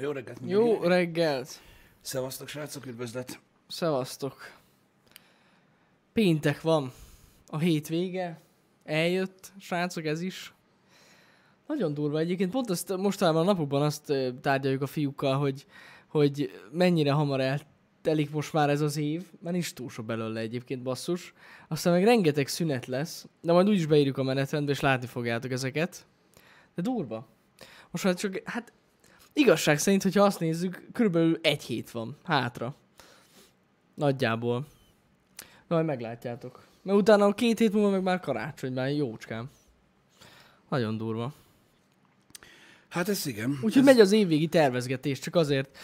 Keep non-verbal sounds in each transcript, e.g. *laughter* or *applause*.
Jó reggelt Jó mindenkinek. reggelt! Szevasztok, srácok, üdvözlet. Szevasztok! Péntek van. A hétvége. Eljött, srácok, ez is. Nagyon durva egyébként. Pont azt mostanában a napokban azt tárgyaljuk a fiúkkal, hogy, hogy mennyire hamar eltelik most már ez az év. Már nincs túl sok belőle egyébként, basszus. Aztán meg rengeteg szünet lesz, de majd úgyis beírjuk a menetrendbe, és látni fogjátok ezeket. De durva. Most már csak, hát igazság szerint, hogyha azt nézzük, körülbelül egy hét van hátra. Nagyjából. Na, majd meglátjátok. Mert utána a két hét múlva meg már karácsony, már jócskám. Nagyon durva. Hát ez igen. Úgyhogy ez... megy az évvégi tervezgetés, csak azért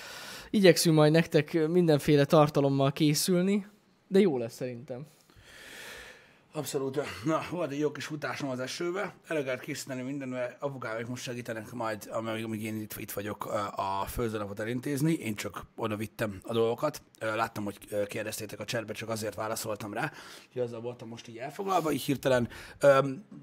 igyekszünk majd nektek mindenféle tartalommal készülni, de jó lesz szerintem. Abszolút. Na, volt egy jó kis futásom az esőbe. Eleget készíteni mindenre. Apukámék most segítenek majd, amíg, amíg én itt, itt vagyok a főzőnapot elintézni. Én csak oda vittem a dolgokat. Láttam, hogy kérdeztétek a cserbe, csak azért válaszoltam rá. Hogy azzal voltam most így elfoglalva, így hirtelen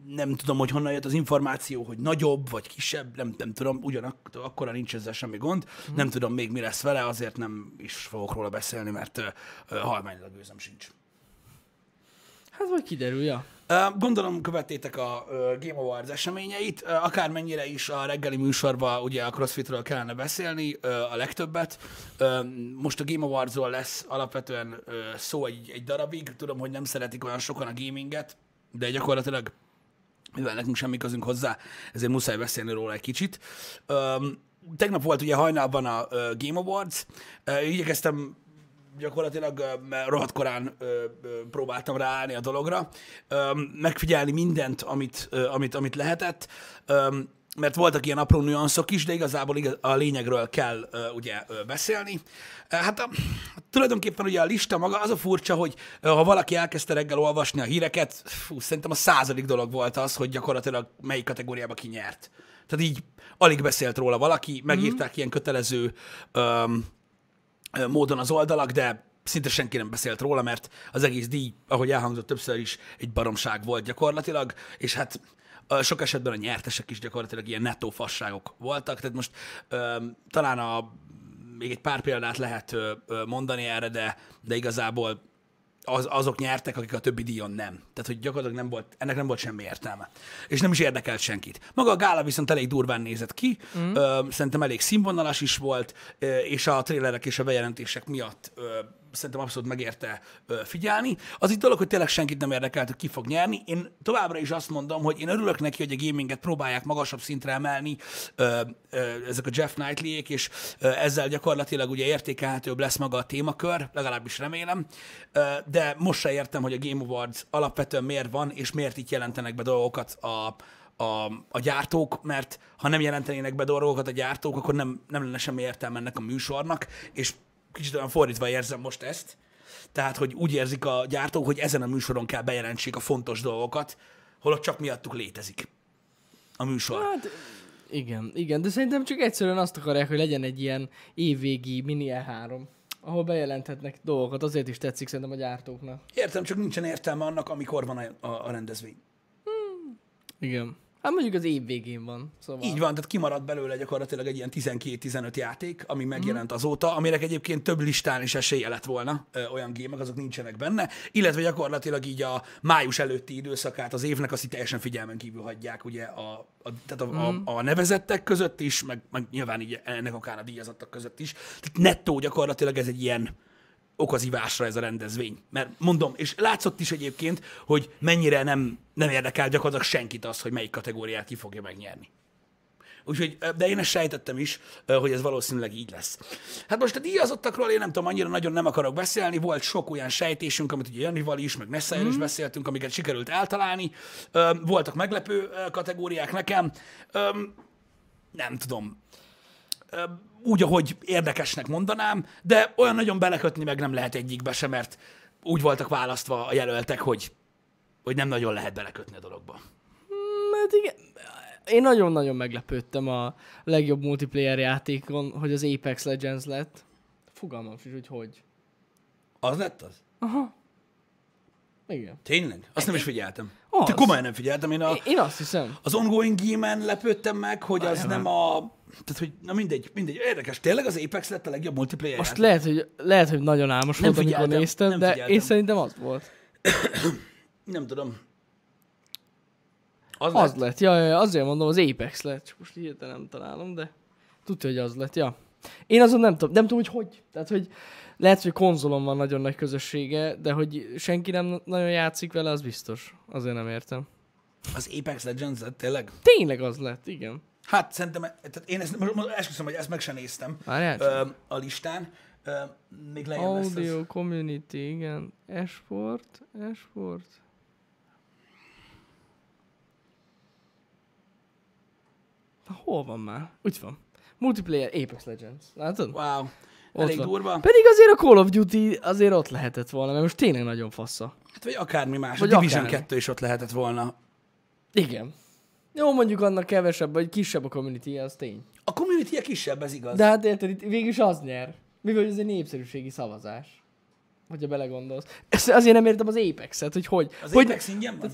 nem tudom, hogy honnan jött az információ, hogy nagyobb vagy kisebb, nem, nem tudom, ugyanakkor akkora nincs ezzel semmi gond. Mm. Nem tudom még mi lesz vele, azért nem is fogok róla beszélni, mert ö, ö, halmányilag őzem sincs. Hát vagy kiderül, ja. Gondolom követtétek a Game Awards eseményeit, akármennyire is a reggeli műsorban ugye a CrossFitről kellene beszélni, a legtöbbet. Most a Game Awardsról lesz alapvetően szó egy, egy darabig. Tudom, hogy nem szeretik olyan sokan a gaminget, de gyakorlatilag mivel nekünk semmi közünk hozzá, ezért muszáj beszélni róla egy kicsit. Tegnap volt ugye hajnalban a Game Awards, igyekeztem gyakorlatilag rohadt korán próbáltam ráállni a dologra, megfigyelni mindent, amit, amit, amit lehetett, mert voltak ilyen apró nüanszok is, de igazából igaz, a lényegről kell ugye beszélni. Hát a, tulajdonképpen ugye a lista maga az a furcsa, hogy ha valaki elkezdte reggel olvasni a híreket, fú, szerintem a századik dolog volt az, hogy gyakorlatilag melyik kategóriába ki nyert. Tehát így alig beszélt róla valaki, megírták mm-hmm. ilyen kötelező ö, módon az oldalak, de szinte senki nem beszélt róla, mert az egész díj, ahogy elhangzott többször is, egy baromság volt gyakorlatilag, és hát sok esetben a nyertesek is gyakorlatilag ilyen nettó fasságok voltak, tehát most talán a, még egy pár példát lehet mondani erre, de, de igazából az, azok nyertek, akik a többi díjon nem. Tehát, hogy gyakorlatilag nem volt, ennek nem volt semmi értelme. És nem is érdekelt senkit. Maga a gála viszont elég durván nézett ki, mm. ö, szerintem elég színvonalas is volt, ö, és a trélerek és a bejelentések miatt ö, szerintem abszolút megérte figyelni. Az itt dolog, hogy tényleg senkit nem érdekelt, hogy ki fog nyerni. Én továbbra is azt mondom, hogy én örülök neki, hogy a gaminget próbálják magasabb szintre emelni ezek a Jeff Knightley-ék, és ezzel gyakorlatilag ugye értékelhetőbb lesz maga a témakör, legalábbis remélem. De most se értem, hogy a Game Awards alapvetően miért van, és miért itt jelentenek be dolgokat a, a, a gyártók, mert ha nem jelentenének be dolgokat a gyártók, akkor nem, nem lenne semmi értelme ennek a műsornak, és kicsit olyan fordítva érzem most ezt. Tehát, hogy úgy érzik a gyártók, hogy ezen a műsoron kell bejelentsék a fontos dolgokat, holott csak miattuk létezik a műsor. Hát igen, igen, de szerintem csak egyszerűen azt akarják, hogy legyen egy ilyen évvégi mini E3, ahol bejelenthetnek dolgokat, azért is tetszik szerintem a gyártóknak. Értem, csak nincsen értelme annak, amikor van a, a, a rendezvény. Igen. Hát mondjuk az év végén van, szóval. Így van, tehát kimaradt belőle gyakorlatilag egy ilyen 12-15 játék, ami megjelent azóta, amire egyébként több listán is esélye lett volna, ö, olyan gémek, azok nincsenek benne, illetve gyakorlatilag így a május előtti időszakát az évnek azt így teljesen figyelmen kívül hagyják, ugye a, a, tehát a, a, a nevezettek között is, meg, meg nyilván így ennek okán a díjazottak között is. Tehát nettó gyakorlatilag ez egy ilyen okozivásra ez a rendezvény. Mert mondom, és látszott is egyébként, hogy mennyire nem, nem érdekel gyakorlatilag senkit az, hogy melyik kategóriát ki fogja megnyerni. Úgyhogy, de én ezt sejtettem is, hogy ez valószínűleg így lesz. Hát most a díjazottakról én nem tudom, annyira nagyon nem akarok beszélni, volt sok olyan sejtésünk, amit ugye Janival is, meg Nessayer is beszéltünk, amiket sikerült eltalálni. Voltak meglepő kategóriák nekem. Nem tudom, úgy, ahogy érdekesnek mondanám, de olyan nagyon belekötni meg nem lehet egyikbe sem, mert úgy voltak választva a jelöltek, hogy, hogy nem nagyon lehet belekötni a dologba. Hát igen, én nagyon-nagyon meglepődtem a legjobb multiplayer játékon, hogy az Apex Legends lett. Fogalmam is, hogy hogy. Az lett az? Igen. Tényleg? Azt nem is figyeltem. Az. Te komolyan nem figyeltem. Én a, Én, azt hiszem. az ongoing game lepődtem meg, hogy az nem a Tehát, hogy na mindegy, mindegy. Érdekes. Tényleg az Apex lett a legjobb multiplayer Most játék? lehet, hogy, lehet, hogy nagyon álmos Nem volt, amikor néztem, nem de figyeltem. én szerintem az volt. *clears throat* Nem tudom. Az, Az lett? lett, ja, ja, ja, azért mondom, az Apex lett, csak most hirtelen nem találom, de tudja, hogy az lett, ja. Én azon nem tudom, nem tudom, hogy hogy. Tehát, hogy lehet, hogy konzolon van nagyon nagy közössége, de hogy senki nem nagyon játszik vele, az biztos. Azért nem értem. Az Apex Legends lett, tényleg? Tényleg az lett, igen. Hát szerintem, tehát én ezt, most, esküszöm, hogy ezt meg sem néztem ö, a listán. Ö, még lejjebb lesz Audio az. community, igen. Esport, esport. Na, hol van már? Úgy van. Multiplayer Apex Legends. Látod? Wow. Ott Elég van. durva. Pedig azért a Call of Duty azért ott lehetett volna, mert most tényleg nagyon fassa. Hát, vagy akármi más. Vagy a Division akármi. 2 is ott lehetett volna. Igen. Jó, mondjuk annak kevesebb, vagy kisebb a community, az tény. A community -e kisebb, ez igaz. De hát érted, itt végülis az nyer. Mivel ez egy népszerűségi szavazás. Hogyha belegondolsz. Ezt azért nem értem az Apex-et, hogy hogy. az hogy Apex ingyen van?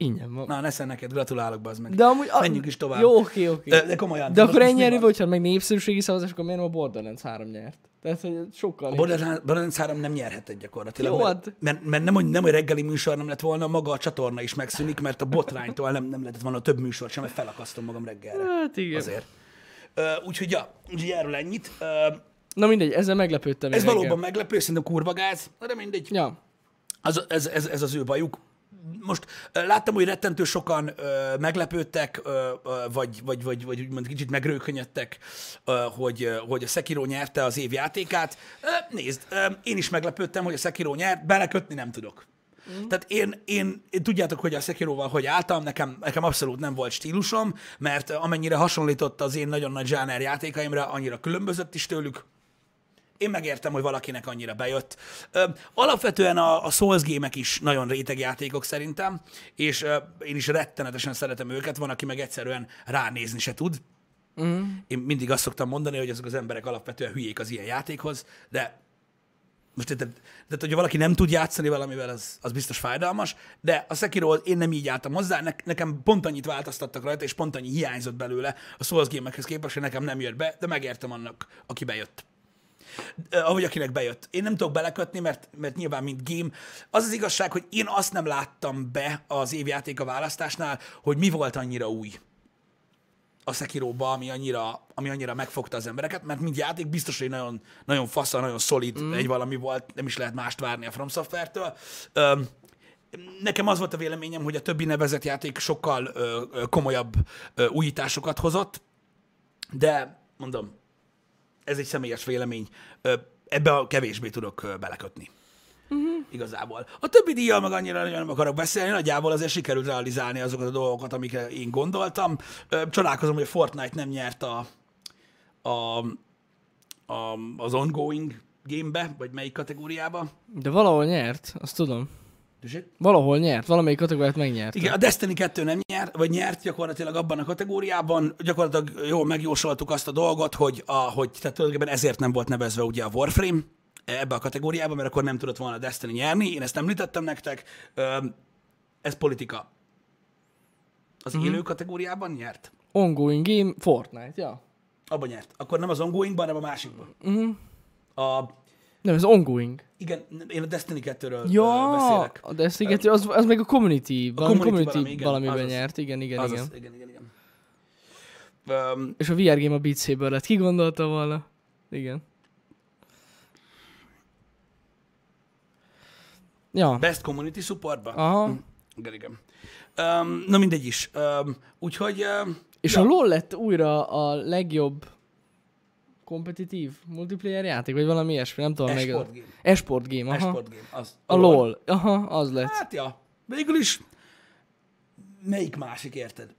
Ingyen van. Na, Neszen neked, gratulálok, bazd meg. De amúgy... A... Menjünk is tovább. Jó, oké, oké. De, de komolyan. De akkor ennyi erő, hogyha meg népszerűségi szavazás, akkor miért a Borderlands 3 nyert? Tehát, hogy sokkal... A Borderlands, Borderlands 3 nem nyerhetett gyakorlatilag. Jó, mert, hát- mert, mert, nem, hogy nem, hogy reggeli műsor nem lett volna, maga a csatorna is megszűnik, mert a botránytól nem, nem lehetett volna több műsor sem, mert felakasztom magam reggelre. Hát igen. Azért. Úgyhogy ja, úgyhogy erről ennyit. Ö, Na mindegy, ezzel meglepődtem. ez reggel. valóban meglepő, szerintem kurva gáz, de mindegy. Ja. Az, ez, ez, ez az ő bajuk. Most láttam, hogy rettentő sokan ö, meglepődtek, ö, ö, vagy, vagy, vagy, vagy úgymond kicsit megrőkönyödtek, ö, hogy, ö, hogy a Sekiro nyerte az év játékát. Ö, nézd, ö, én is meglepődtem, hogy a Sekiro nyert, belekötni nem tudok. Mm. Tehát én, én, én, tudjátok, hogy a Sekiroval hogy álltam, nekem, nekem abszolút nem volt stílusom, mert amennyire hasonlított az én nagyon nagy zsáner játékaimra, annyira különbözött is tőlük. Én megértem, hogy valakinek annyira bejött. Ö, alapvetően a, a Souls gémek is nagyon réteg játékok szerintem, és ö, én is rettenetesen szeretem őket, van, aki meg egyszerűen ránézni se tud. Mm. Én mindig azt szoktam mondani, hogy azok az emberek alapvetően hülyék az ilyen játékhoz, de most tehát, tehát, hogyha valaki nem tud játszani valamivel, az, az biztos fájdalmas, de a sekiro én nem így álltam hozzá, ne, nekem pont annyit változtattak rajta, és pont annyi hiányzott belőle a Souls gémekhez képest, hogy nekem nem jött be, de megértem annak, aki bejött. Eh, ahogy akinek bejött. Én nem tudok belekötni, mert, mert nyilván mint game. Az az igazság, hogy én azt nem láttam be az évjáték a választásnál, hogy mi volt annyira új a Sekiroba, ami annyira, ami annyira megfogta az embereket, mert mint játék biztos, hogy nagyon, nagyon fassa, nagyon szolid mm. egy valami volt, nem is lehet mást várni a From Software-től. Öm, Nekem az volt a véleményem, hogy a többi nevezett játék sokkal ö, ö, komolyabb ö, újításokat hozott, de mondom, ez egy személyes vélemény, ebbe a kevésbé tudok belekötni. Uh-huh. Igazából. A többi díjjal meg annyira nagyon nem akarok beszélni, nagyjából azért sikerült realizálni azokat a dolgokat, amikre én gondoltam. Csodálkozom, hogy a Fortnite nem nyert a, a, a, az ongoing gamebe, vagy melyik kategóriába. De valahol nyert, azt tudom. Valahol nyert, valamelyik kategóriát megnyert. Igen, a Destiny 2 nem nyert, vagy nyert gyakorlatilag abban a kategóriában. Gyakorlatilag jól megjósoltuk azt a dolgot, hogy, a, hogy tehát tulajdonképpen ezért nem volt nevezve ugye a Warframe ebbe a kategóriába, mert akkor nem tudott volna a Destiny nyerni. Én ezt említettem nektek. Ez politika. Az Mhm. mm-hmm. élő kategóriában nyert? Ongoing game, Fortnite, ja. Abban nyert. Akkor nem az ongoingban, hanem a másikban. Mhm. A, Nem, ez ongoing. igen, én a Destiny 2-ről Ja, beszélek. a Destiny 2, az, az meg a community, valami community community, valami, igen, valamiben azaz. nyert, igen, igen, Azaz, igen. igen, igen, igen. Öm, És a VR game a Beat Saber lett, ki gondolta volna? Igen. Ja, Best Community Supportba? aha. Igen, igen. Um, na mindegy is. Um, úgyhogy... Um, És a LoL lett újra a legjobb kompetitív multiplayer játék, vagy valami ilyesmi, nem tudom esport game. Esport game, aha. Esport game. Az. A LoL, aha, az lett. Hát ja. Végül is melyik másik, érted?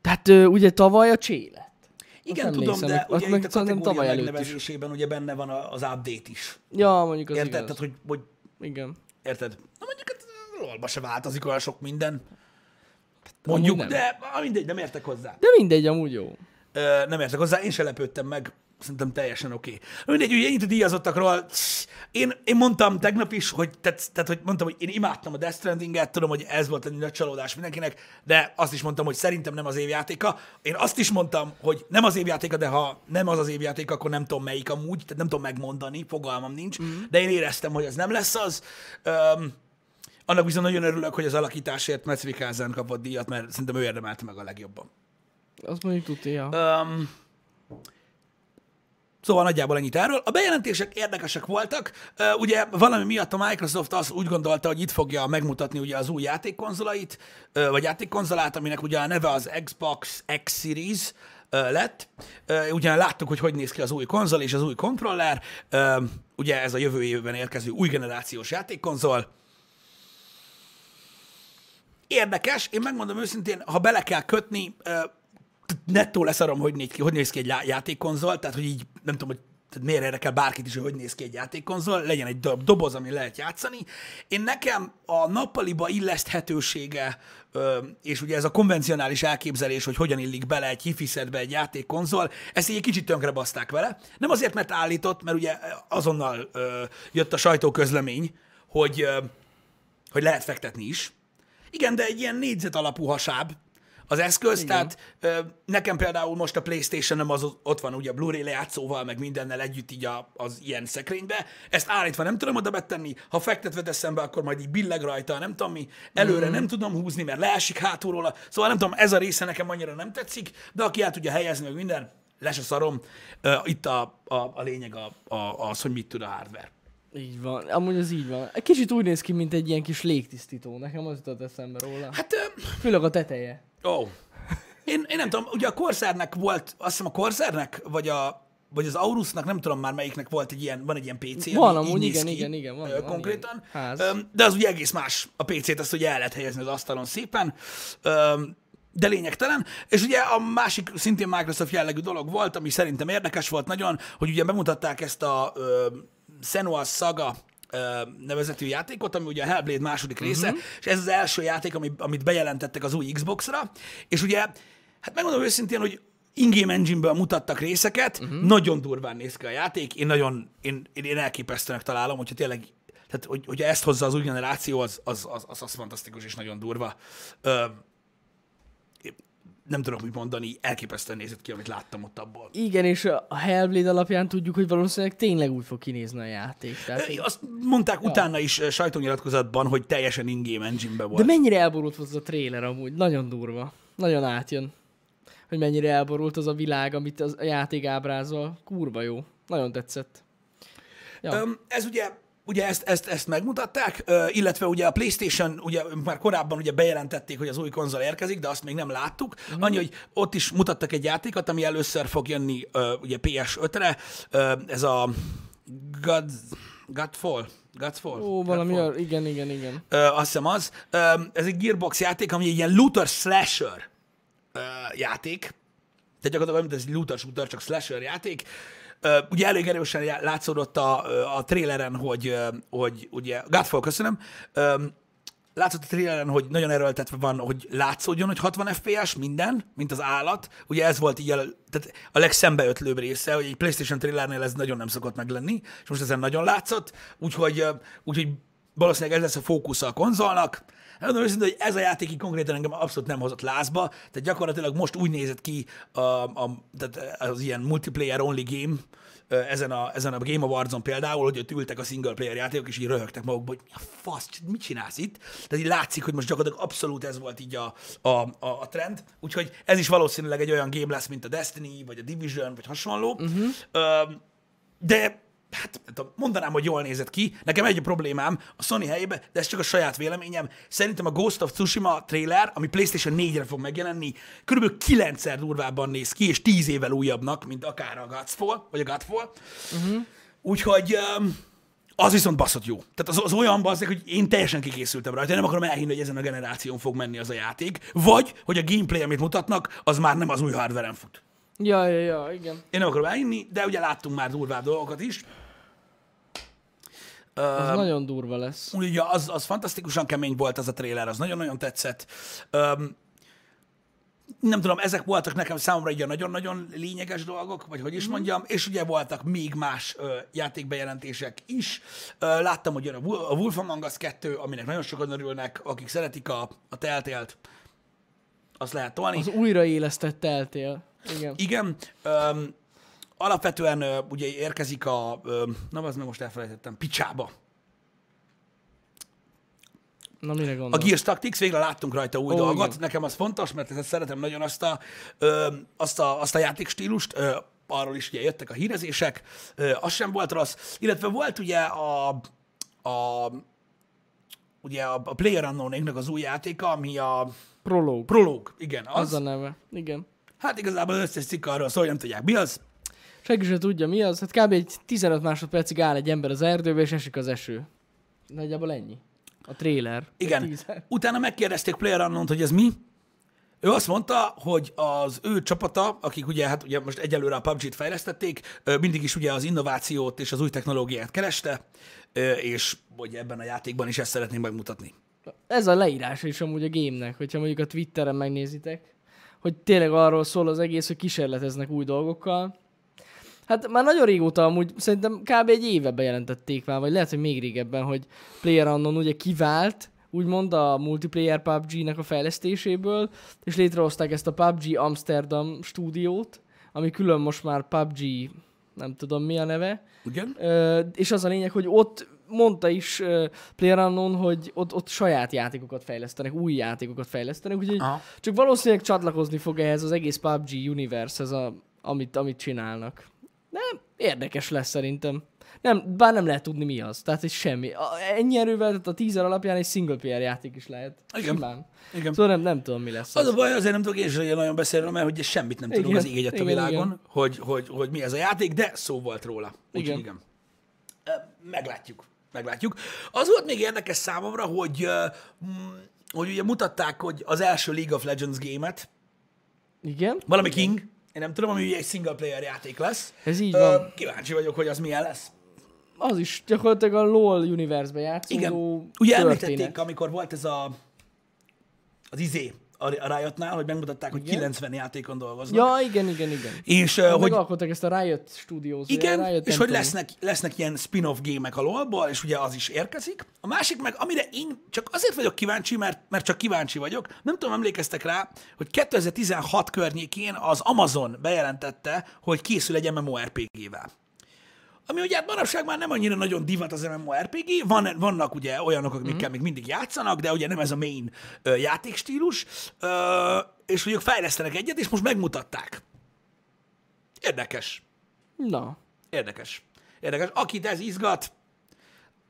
Tehát ö, ugye tavaly a Csé lett. Igen, Most tudom, de az ugye meg itt a kategória tavaly előtt is. megnevezésében ugye benne van a- az update is. Ja, mondjuk az Érted? igaz. Tehát, hogy, hogy Igen. érted? Na mondjuk hát lolba se változik olyan sok minden. amúgy Mondjuk, de mindegy, nem értek hozzá. De mindegy, amúgy jó. Nem értek hozzá, én se lepődtem meg. szerintem teljesen oké. Okay. Mindegy, ugye ennyit a díjazottakról, én, én mondtam tegnap is, hogy, tehát, tehát, hogy mondtam, hogy én imádtam a Death Stranding-et, tudom, hogy ez volt egy nagy csalódás mindenkinek, de azt is mondtam, hogy szerintem nem az évjátéka. Én azt is mondtam, hogy nem az évjátéka, de ha nem az az évjáték, akkor nem tudom melyik amúgy, tehát nem tudom megmondani, fogalmam nincs, mm. de én éreztem, hogy az nem lesz az. Um, annak viszont nagyon örülök, hogy az alakításért Metz Vikázen kapott díjat, mert szerintem ő érdemelte meg a legjobban. Azt mondjuk tudja. Um, Szóval nagyjából ennyit erről. A bejelentések érdekesek voltak. Uh, ugye valami miatt a Microsoft az úgy gondolta, hogy itt fogja megmutatni ugye az új játékkonzolait, uh, vagy játékkonzolát, aminek ugye a neve az Xbox X Series uh, lett. Ugyan láttuk, hogy hogy néz ki az új konzol és az új kontroller. Ugye ez a jövő évben érkező új generációs játékkonzol. Érdekes, én megmondom őszintén, ha bele kell kötni, nettó leszarom, hogy ki, hogy néz ki egy játékkonzol, tehát hogy így nem tudom, hogy tehát miért érdekel bárkit is, hogy hogy néz ki egy játékkonzol, legyen egy doboz, ami lehet játszani. Én nekem a nappaliba illeszthetősége, és ugye ez a konvencionális elképzelés, hogy hogyan illik bele egy hifiszedbe egy játékkonzol, ezt így egy kicsit tönkre baszták vele. Nem azért, mert állított, mert ugye azonnal jött a sajtóközlemény, hogy, hogy lehet fektetni is. Igen, de egy ilyen négyzet alapú hasáb, az eszköz, Igen. tehát nekem például most a playstation nem az ott van ugye a Blu-ray lejátszóval, meg mindennel együtt így a, az ilyen szekrénybe, ezt állítva nem tudom oda betenni, ha fektetve teszem be, akkor majd így billeg rajta, nem tudom mi, előre mm. nem tudom húzni, mert leesik hátulról, szóval nem tudom, ez a része nekem annyira nem tetszik, de aki el tudja helyezni, meg minden, les a szarom, itt a, a, a lényeg a, a, az, hogy mit tud a hardware. Így van, amúgy az így van. Egy kicsit úgy néz ki, mint egy ilyen kis légtisztító. Nekem az jutott eszembe róla. Hát... Főleg a teteje. Ó. Oh. Én, én nem tudom, ugye a Corsairnek volt, azt hiszem a Corsairnek, vagy a vagy az Aurusnak, nem tudom már melyiknek volt egy ilyen, van egy ilyen PC, Van ami amúgy, igen, ki, igen, igen, van, van konkrétan. Van de az ugye egész más a PC-t, azt ugye el lehet helyezni az asztalon szépen. De lényegtelen. És ugye a másik szintén Microsoft jellegű dolog volt, ami szerintem érdekes volt nagyon, hogy ugye bemutatták ezt a Senua Saga nevezetű játékot, ami ugye a Hellblade második része, uh-huh. és ez az első játék, ami, amit bejelentettek az új Xbox-ra, és ugye, hát megmondom őszintén, hogy in-game engine-ből mutattak részeket, uh-huh. nagyon durván néz ki a játék, én nagyon, én, én, én elképesztőnek találom, hogyha tényleg, tehát hogy, hogyha ezt hozza az új generáció, az, az, az, az, az fantasztikus és nagyon durva. Ö, nem tudom mit mondani, elképesztően nézett ki, amit láttam ott abból. Igen, és a Hellblade alapján tudjuk, hogy valószínűleg tényleg úgy fog kinézni a játék. Tehát, Azt mondták ja. utána is sajtónyilatkozatban, hogy teljesen in-game engine-be volt. De mennyire elborult volt az a trailer amúgy? Nagyon durva. Nagyon átjön. Hogy mennyire elborult az a világ, amit az a játék ábrázol. Kurva jó. Nagyon tetszett. Ja. Ez ugye ugye ezt, ezt, ezt megmutatták, illetve ugye a PlayStation ugye már korábban ugye bejelentették, hogy az új konzol érkezik, de azt még nem láttuk. Mm. Annyi, hogy ott is mutattak egy játékot, ami először fog jönni ugye PS5-re, ez a God, Godfall. Godfall? Ó, valami, Godfall. igen, igen, igen. azt hiszem az. ez egy Gearbox játék, ami egy ilyen looter slasher játék. Tehát gyakorlatilag mint ez egy looter shooter, csak slasher játék ugye elég erősen látszódott a, a tréleren, hogy, hogy ugye, Godfall, köszönöm, látszott a traileren, hogy nagyon erőltetve van, hogy látszódjon, hogy 60 FPS minden, mint az állat. Ugye ez volt így a, tehát a legszembeötlőbb része, hogy egy PlayStation trailernél ez nagyon nem szokott meglenni, és most ezen nagyon látszott, úgyhogy, úgyhogy valószínűleg ez lesz a fókusza a konzolnak. Mondom őszintén, hogy ez a játék így konkrétan engem abszolút nem hozott lázba, tehát gyakorlatilag most úgy nézett ki a, a, tehát az ilyen multiplayer only game, ezen a, ezen a Game Awards-on például, hogy ott ültek a single player játékok, és így röhögtek magukba, hogy mi a fasz, mit csinálsz itt? Tehát így látszik, hogy most gyakorlatilag abszolút ez volt így a, a, a, a trend. Úgyhogy ez is valószínűleg egy olyan game lesz, mint a Destiny, vagy a Division, vagy hasonló. Uh-huh. De hát mondanám, hogy jól nézett ki. Nekem egy problémám a Sony helyébe, de ez csak a saját véleményem. Szerintem a Ghost of Tsushima trailer, ami PlayStation 4-re fog megjelenni, körülbelül kilencszer durvábban néz ki, és tíz évvel újabbnak, mint akár a Godfall, vagy a Godfall. Uh-huh. Úgyhogy az viszont baszott jó. Tehát az, az olyan basz, hogy én teljesen kikészültem rajta. Én nem akarom elhinni, hogy ezen a generáción fog menni az a játék. Vagy, hogy a gameplay, amit mutatnak, az már nem az új hardveren fut. Ja, ja, ja, igen. Én nem akarom elhinni, de ugye láttunk már durvább dolgokat is. Az uh, nagyon durva lesz. Ugye az, az fantasztikusan kemény volt az a trailer, az nagyon-nagyon tetszett. Um, nem tudom, ezek voltak nekem számomra egy nagyon-nagyon lényeges dolgok, vagy hogy is Mhm. mondjam, és ugye voltak még más ö, játékbejelentések is. Ö, láttam, hogy jön a, Wol- a Wolf Among Us 2, aminek nagyon sokan örülnek, akik szeretik a, a teltélt, azt lehet tolni. Az újraélesztett eltél. Igen. Igen, öm, alapvetően ö, ugye érkezik a, öm, na az meg most elfelejtettem, picsába. Na mire A gondolsz? Gears Tactics, végre láttunk rajta új Ó, dolgot. igen. Nekem az fontos, mert ezt szeretem nagyon azt a, ö, azt a, azt a játékstílust. Ö, arról is ugye jöttek a hírezések, ö, az sem volt rossz. Illetve volt ugye a, a ugye a, a Player unknown az új játéka, ami a Prológ. Prolog, igen, az. Az a neve. Igen. Hát igazából az összes cikk arról szól, hogy nem tudják mi az. Senki sem tudja mi az. Hát kb. egy 15 másodpercig áll egy ember az erdőbe, és esik az eső. Nagyjából ennyi. A trailer. Igen. Utána megkérdezték Player unknown hogy ez mi. Ő azt mondta, hogy az ő csapata, akik ugye, hát ugye most egyelőre a PUBG-t fejlesztették, mindig is ugye az innovációt és az új technológiát kereste, és hogy ebben a játékban is ezt szeretném megmutatni. Ez a leírás is amúgy a gémnek, hogyha mondjuk a Twitteren megnézitek, hogy tényleg arról szól az egész, hogy kísérleteznek új dolgokkal. Hát már nagyon régóta amúgy, szerintem kb. egy éve bejelentették már, vagy lehet, hogy még régebben, hogy PlayerUnknown ugye kivált, úgymond a multiplayer PUBG-nek a fejlesztéséből, és létrehozták ezt a PUBG Amsterdam stúdiót, ami külön most már PUBG, nem tudom mi a neve, Igen? Ö, és az a lényeg, hogy ott mondta is uh, PlayerUnknown, hogy ott, ott saját játékokat fejlesztenek, új játékokat fejlesztenek, úgyhogy Aha. csak valószínűleg csatlakozni fog ehhez az egész PUBG universe, a, amit, amit csinálnak. Nem, érdekes lesz szerintem. Nem, bár nem lehet tudni mi az. Tehát, hogy semmi. A, ennyi erővel, tehát a teaser alapján egy single player játék is lehet. Igen. Simán. Igen. Szóval nem, nem tudom, mi lesz. Az Az. a baj, azért nem tudok én nagyon beszélni, mert hogy semmit nem tudunk Igen, az ég egyet a világon, igen. Hogy, hogy, hogy mi ez a játék, de szó volt róla. Úgyhogy Igen. igen. Meglátjuk. Meglátjuk. Az volt még érdekes számomra, hogy, mm, hogy ugye mutatták, hogy az első League of Legends gémet, Igen? valami King, én nem tudom, ami ugye egy single player játék lesz. Ez így van. Kíváncsi vagyok, hogy az milyen lesz. Az is gyakorlatilag a LoL universe-be játszódó Igen. Ugye történet. említették, amikor volt ez a az izé a Riotnál, hogy megmutatták, hogy Igen. 90 játékon dolgoznak. Ja, igen, igen, igen. És uh, Hogy megalkották ezt a Riot Studios. Igen, Riot, és hogy lesznek, lesznek ilyen spin-off gémek a LoL-ból, és ugye az is érkezik. A másik meg, amire én csak azért vagyok kíváncsi, mert, mert csak kíváncsi vagyok, nem tudom, emlékeztek rá, hogy 2016 környékén az Amazon bejelentette, hogy készül egy MMORPG-vel. Ami ugye hát manapság már nem annyira nagyon divat az MMORPG, Van, vannak ugye olyanok, amikkel még mindig játszanak, de ugye nem ez a main ö, játékstílus, ö, és ők fejlesztenek egyet, és most megmutatták. Érdekes. Na, Érdekes. Érdekes. Akit ez izgat,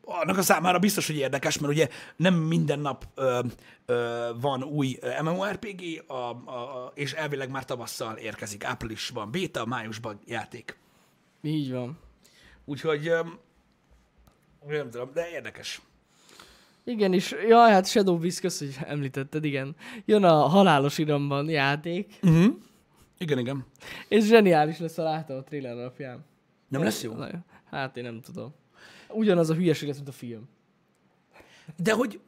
annak a számára biztos, hogy érdekes, mert ugye nem minden nap ö, ö, van új MMORPG, a, a, a, és elvileg már tavasszal érkezik. Áprilisban beta, májusban játék. így van. Úgyhogy nem tudom, de érdekes. Igen, és jaj, hát Shadow Wiz, kösz, hogy említetted, igen. Jön a halálos iramban játék, Uh-huh. Igen, igen. és zseniális lesz, ha látom a trailer alapján. Nem lesz jó? Na, Hát én nem tudom. Ugyanaz a hülyeség lesz, mint a film. De hogy,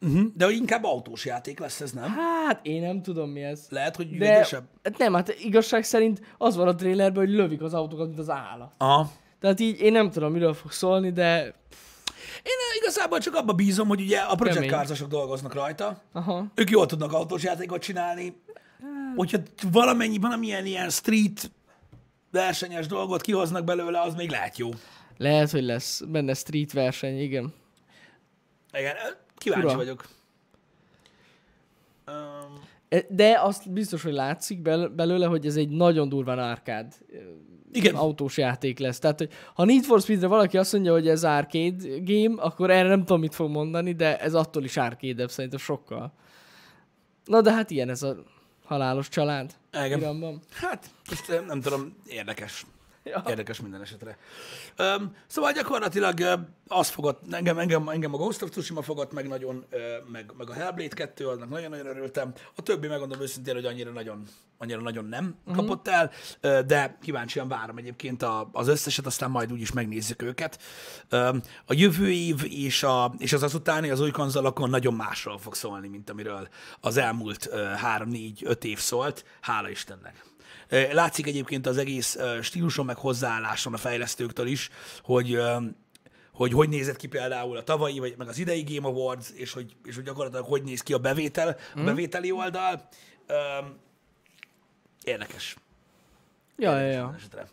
uh-huh. de hogy inkább autós játék lesz ez, nem? Hát én nem tudom mi ez. Lehet, hogy De ügyesebb. hát nem, hát igazság szerint az van a trailerben, hogy lövik az autókat, mint az állat. Aha. Tehát így én nem tudom, miről fog szólni, de Én igazából csak abba bízom, hogy ugye a Project. Carsosok dolgoznak rajta, aha. ők jól tudnak autós játékot csinálni, hogyha valamennyi, valamilyen ilyen street versenyes dolgot kihoznak belőle, az még lehet jó. Lehet, hogy lesz benne street verseny, igen. Igen, kíváncsi Fura. vagyok. Um, E, De azt biztos, hogy látszik bel- belőle, hogy ez egy nagyon durván árkád igen, autós játék lesz. Tehát, hogy ha Need for Speedre valaki azt mondja, hogy ez arcade game, akkor erre nem tudom, mit fog mondani, de ez attól is arcade szerintem sokkal. Na de hát ilyen ez a halálos család. Igen. Iramban. hát eh, nem tudom, érdekes. Ja. Érdekes minden esetre. Um, szóval gyakorlatilag uh, az fogott, engem, engem, engem a Ghost of Tsushima fogott meg nagyon, uh, meg, meg a Hellblade 2, annak nagyon-nagyon örültem. A többi megmondom őszintén, hogy annyira nagyon, annyira nagyon nem uh-huh. kapott el, uh, de kíváncsian várom egyébként a, az összeset, aztán majd úgyis megnézzük őket. Um, a jövő év és, a, és az azutáni az új konzolokon nagyon másról fog szólni, mint amiről az elmúlt uh, 3-4-5 év szólt. Hála Istennek. Látszik egyébként az egész stíluson, meg hozzáálláson a fejlesztőktől is, hogy hogy hogy nézett ki például a tavalyi, vagy meg az idei Game Awards, és hogy, és hogy gyakorlatilag hogy néz ki a bevétel, a Mhm. bevételi oldal. Érdekes. Ja, ja, ja. Esetre.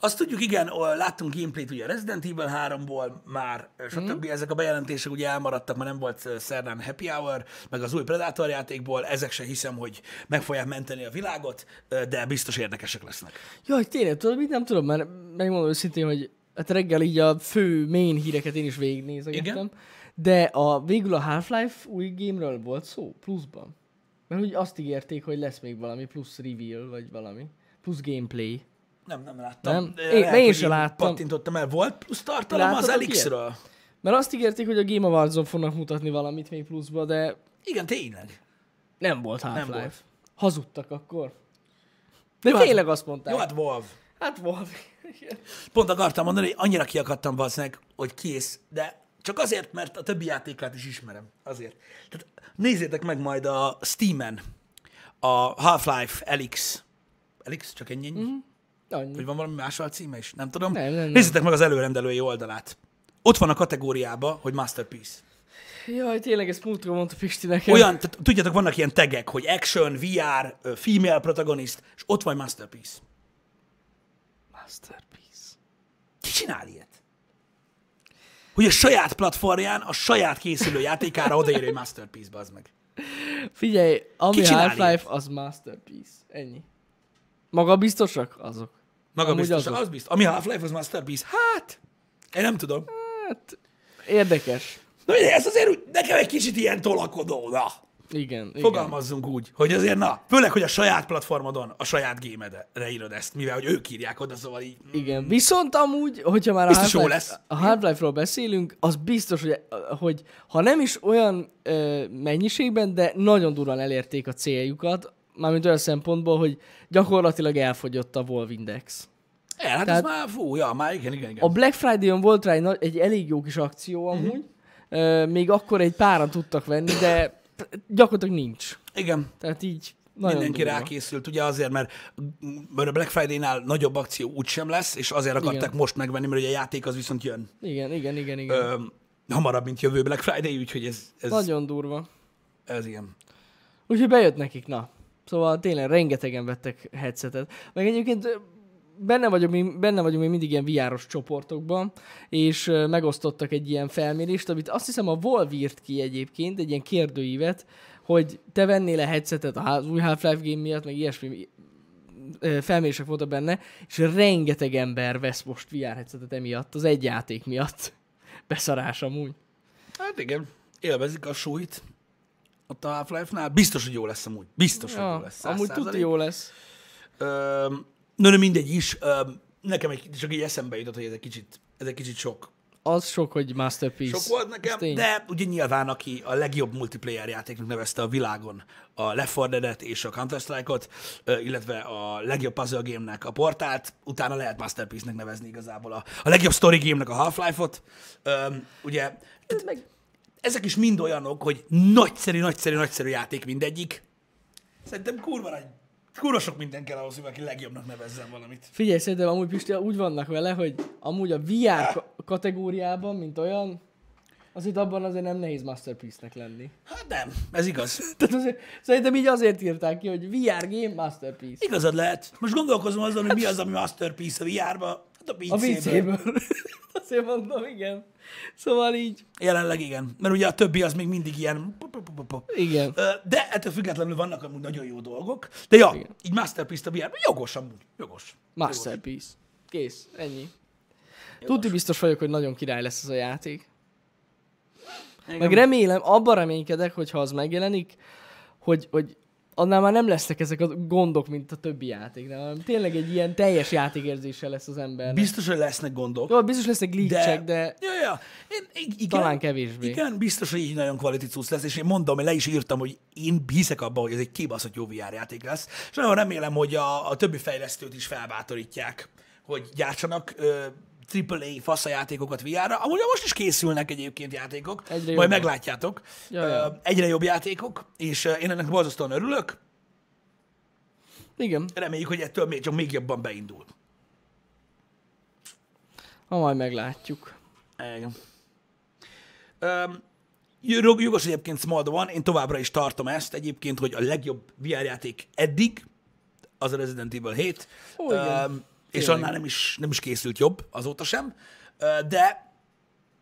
Azt tudjuk, igen, láttunk gameplayt ugye a Resident Evil 3-ból már, stb. Mm. Ezek a bejelentések ugye elmaradtak, mert nem volt szerdán Happy Hour, meg az új Predator játékból, ezek se hiszem, hogy meg fogják menteni a világot, de biztos érdekesek lesznek. Jaj, tényleg, tudod, mit nem tudom, mert megmondom őszintén, hogy hát reggel így a fő main híreket én is végignézegettem. Igen. De a, végül a Half-Life új game-ről volt szó, pluszban. Mert úgy azt ígérték, hogy lesz még valami plusz reveal, vagy valami. Plusz gameplay. Nem, nem láttam. Nem? Én- lehet, én sem láttam. Pattintottam el. Volt plusz tartalom az Láttatok ilyet? Elixről? Mert azt ígérték, hogy a Game Awards-on fognak mutatni valamit még pluszba, de Igen, tényleg. nem volt Half-Life. volt. Hazudtak akkor. De Jó, hát- tényleg azt mondták. Jó, hát Wolf. hát. Igen. Pont akartam mondani, hogy annyira kiakadtam valószínűleg, hogy kész, de csak azért, mert a többi játékát is ismerem. Azért. Tehát nézzétek meg majd a Steam-en a Half-Life Elix. Elix? Csak ennyi? Mm. Annyi. Vagy van valami más címe is? Nem tudom. Nem, nem, nem. Nézzétek meg az előrendelői oldalát. Ott van a kategóriába, hogy Masterpiece. Jaj, tényleg ezt múltkor mondta Pisti nekem. Olyan, tehát, tudjátok, vannak ilyen tegek, hogy action, VR, female protagonist, és ott van Masterpiece. Masterpiece. Ki csinál ilyet? Hogy a saját platformján, a saját készülő játékára odaérő egy Masterpiece, bazd meg. Figyelj, ami Half-Life, az Masterpiece. Ennyi. Maga biztosak? Azok. Maga Amúgy biztos, azok. az biztos. Ami Half-Life, az Masterpiece. Hát, én nem tudom. Hát, érdekes. Na, de ez azért úgy, nekem egy kicsit ilyen tolakodó, na. Igen, igen. Fogalmazzunk úgy, hogy azért na, főleg, hogy a saját platformodon, a saját gémedre írod ezt, mivel hogy ők írják oda, szóval így, Igen, viszont amúgy, hogyha már a Biztos jó Half-Life, lesz. a Half-Life-ról beszélünk, az biztos, hogy, hogy ha nem is olyan ö, mennyiségben, de nagyon durván elérték a céljukat, mármint olyan szempontból, hogy gyakorlatilag elfogyott a Wolf Index. el, hát Tehát- ez már, fú, ja, már igen, igen, igen. A Black Friday-on volt rá egy, egy elég jó kis akció amúgy, ö, még akkor egy páran tudtak venni, de gyakorlatilag nincs. Igen, Tehát így nagyon mindenki durva. rákészült, ugye azért, mert, mert a Black Friday-nál nagyobb akció úgysem lesz, és azért akarták Igen. most megvenni, mert ugye a játék az viszont jön Igen, igen, igen, igen. ö, hamarabb, mint jövő Black Friday, úgyhogy ez, ez, Nagyon durva. ez ilyen. Úgyhogy bejött nekik, na. Szóval tényleg rengetegen vettek headsetet. Meg egyébként benne vagyok, benne vagyunk még mindig ilyen VR-os csoportokban, és megosztottak egy ilyen felmérést, amit azt hiszem a Valve írt ki egyébként, egy ilyen kérdőívet, hogy te vennél-e headsetet az új Half-Life game miatt, meg ilyesmi felmérések voltak benne, és rengeteg ember vesz most VR headsetet emiatt, az egy játék miatt. Beszarás amúgy. Hát igen, élvezik a súlyt ott a Half-Life-nál. Biztos, hogy jó lesz amúgy. Biztos, hogy jó Ja, lesz. amúgy százalék. jó lesz. Ö, no, no, mindegy is. Ö, nekem egy, csak így eszembe jutott, hogy ez egy kicsit, ez egy kicsit sok. Az sok, hogy Masterpiece. Sok volt nekem, de ugye nyilván, aki a legjobb multiplayer játéknak nevezte a világon a Left 4 Dead-et és a Counter-Strike-ot, illetve a legjobb puzzle game-nek a portált, utána lehet Masterpiece-nek nevezni igazából a, a legjobb story game-nek a Half-Life-ot. Ö, ugye, Ez meg ezek is mind olyanok, hogy nagyszerű, nagyszerű, nagyszerű játék mindegyik. Szerintem kurva nagy, kurva sok minden kell ahhoz, hogy valaki legjobbnak nevezzen valamit. Figyelj, szerintem amúgy Pisti úgy vannak vele, hogy amúgy a VR ka- kategóriában, mint olyan, az itt abban azért nem nehéz Masterpiece-nek lenni. Hát nem, ez igaz. *laughs* Tehát azért, szerintem így azért írták ki, hogy VR game Masterpiece. Igazad lehet. Most gondolkozom azon, hogy mi az, ami Masterpiece a VR-ba. Hát a Beat A. Saber. *laughs* azért mondom, igen. Szóval így, Jelenleg igen. Mert ugye a többi az még mindig ilyen... igen. De ettől függetlenül vannak amúgy nagyon jó dolgok. De ja, Igen. így Masterpiece a VR-ban jogos amúgy. Jogos. Masterpiece. Kész, ennyi. Tudni biztos vagyok, hogy nagyon király lesz ez a játék. Igen. Meg remélem, abban reménykedek, hogy ha az megjelenik, hogy, hogy annál már nem lesznek ezek a gondok, mint a többi játéknál, hanem tényleg egy ilyen teljes játékérzéssel lesz az ember. Biztos, hogy lesznek gondok. Jó, biztos lesznek glitchek, de, de Ja, ja. Én, igen, talán kevésbé. Igen, biztos, hogy így nagyon quality cucc lesz, és én mondom, én le is írtam, hogy én hiszek abban, hogy ez egy kibaszott jó VR játék lesz, és nagyon remélem, hogy a, a többi fejlesztőt is felbátorítják, hogy gyártsanak ö, AAA faszajátékokat VR-ra. Amúgy most is készülnek egyébként játékok, Egyre majd jobban. meglátjátok. Ja, ja. Egyre jobb játékok, és én ennek borzasztóan örülök. igen, Reméljük, hogy ettől még, csak még jobban beindul. ha majd meglátjuk. Igen. Um, jog- jogos egyébként Small One, én továbbra is tartom ezt egyébként, hogy a legjobb VR játék eddig az a Resident Evil 7, Ó, igen. um, és Tényleg. annál nem is, nem is készült jobb azóta sem, de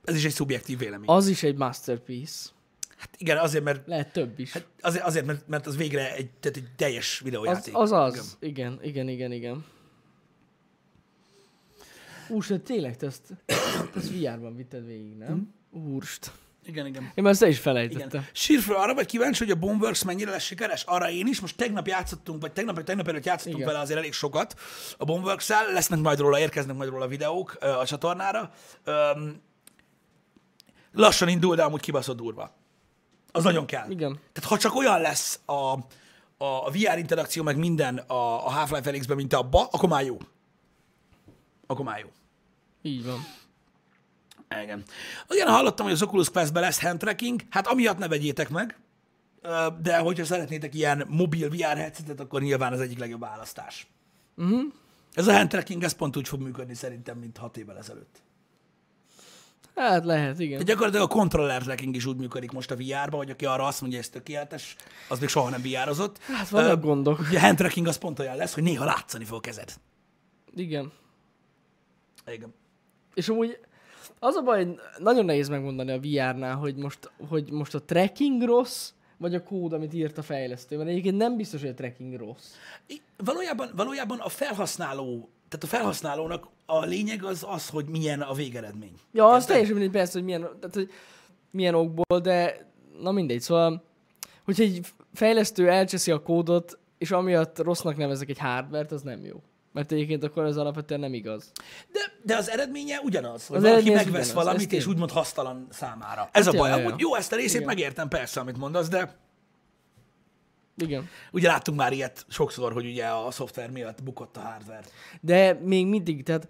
ez is egy szubjektív vélemény. Az is egy masterpiece. Hát igen, azért, mert, Lehet több is. azért, azért mert, mert az végre egy, tehát egy teljes Az videójáték. az, Igen. az. Igen, igen, igen, igen. Úrst, tényleg te ezt, te ezt VR-ban vitted végig, nem? Úrst. Igen, igen. Én már ezt is Igen. felejtettem. Sírfő, arra vagy kíváncsi, hogy a Boneworks mennyire lesz sikeres? Arra én is. Most tegnap játszottunk, vagy tegnap, vagy tegnap előtt játszottunk Igen. vele azért elég sokat a boneworks -el. Lesznek majd róla, érkeznek majd róla videók a csatornára. Lassan indul, de amúgy kibaszott durva. Az nagyon kell. Igen. Tehát ha csak olyan lesz a, a, a VR interakció, meg minden a, a Half-Life Felixben, mint abba, akkor már jó. Akkor már jó. Így van. Igen. Igen, hallottam, hogy az Oculus Quest-ben lesz hand tracking, hát amiatt ne vegyétek meg, de hogyha szeretnétek ilyen mobil VR headsetet, akkor nyilván az egyik legjobb választás. Uh-huh. Ez a hand tracking, ez pont úgy fog működni szerintem, mint hat évvel ezelőtt. Hát lehet, igen. De gyakorlatilag a controller tracking is úgy működik most a VR-ban, hogy aki arra azt mondja, hogy ez tökéletes, az még soha nem VR-ozott. Hát vannak gondok. Ugye a hand tracking az pont olyan lesz, hogy néha látszani fog a kezed. Igen. Igen. És amúgy az a baj, nagyon nehéz megmondani a VR-nál, hogy most, hogy most a tracking rossz, vagy a kód, amit írt a fejlesztő. Mert egyébként nem biztos, hogy a tracking rossz. I- Valójában, valójában a felhasználó, tehát a felhasználónak a lényeg az az, hogy milyen a végeredmény. Ja, az Érted? teljesen mindegy persze, hogy milyen, tehát, hogy milyen okból, de na mindegy. Szóval, hogyha egy fejlesztő elcseszi a kódot, és amiatt rossznak nevezek egy hardvert, az nem jó. Mert egyébként akkor ez alapvetően nem igaz. De, de az eredménye ugyanaz, hogy Az valaki megvesz ugyanaz, valamit, és úgymond hasztalan számára. Ez a ja, baj. ja, ja. Amúgy jó, ezt a részét Igen. megértem persze, amit mondasz, de Igen. ugye láttunk már ilyet sokszor, hogy ugye a szoftver miatt bukott a hardware. De még mindig, tehát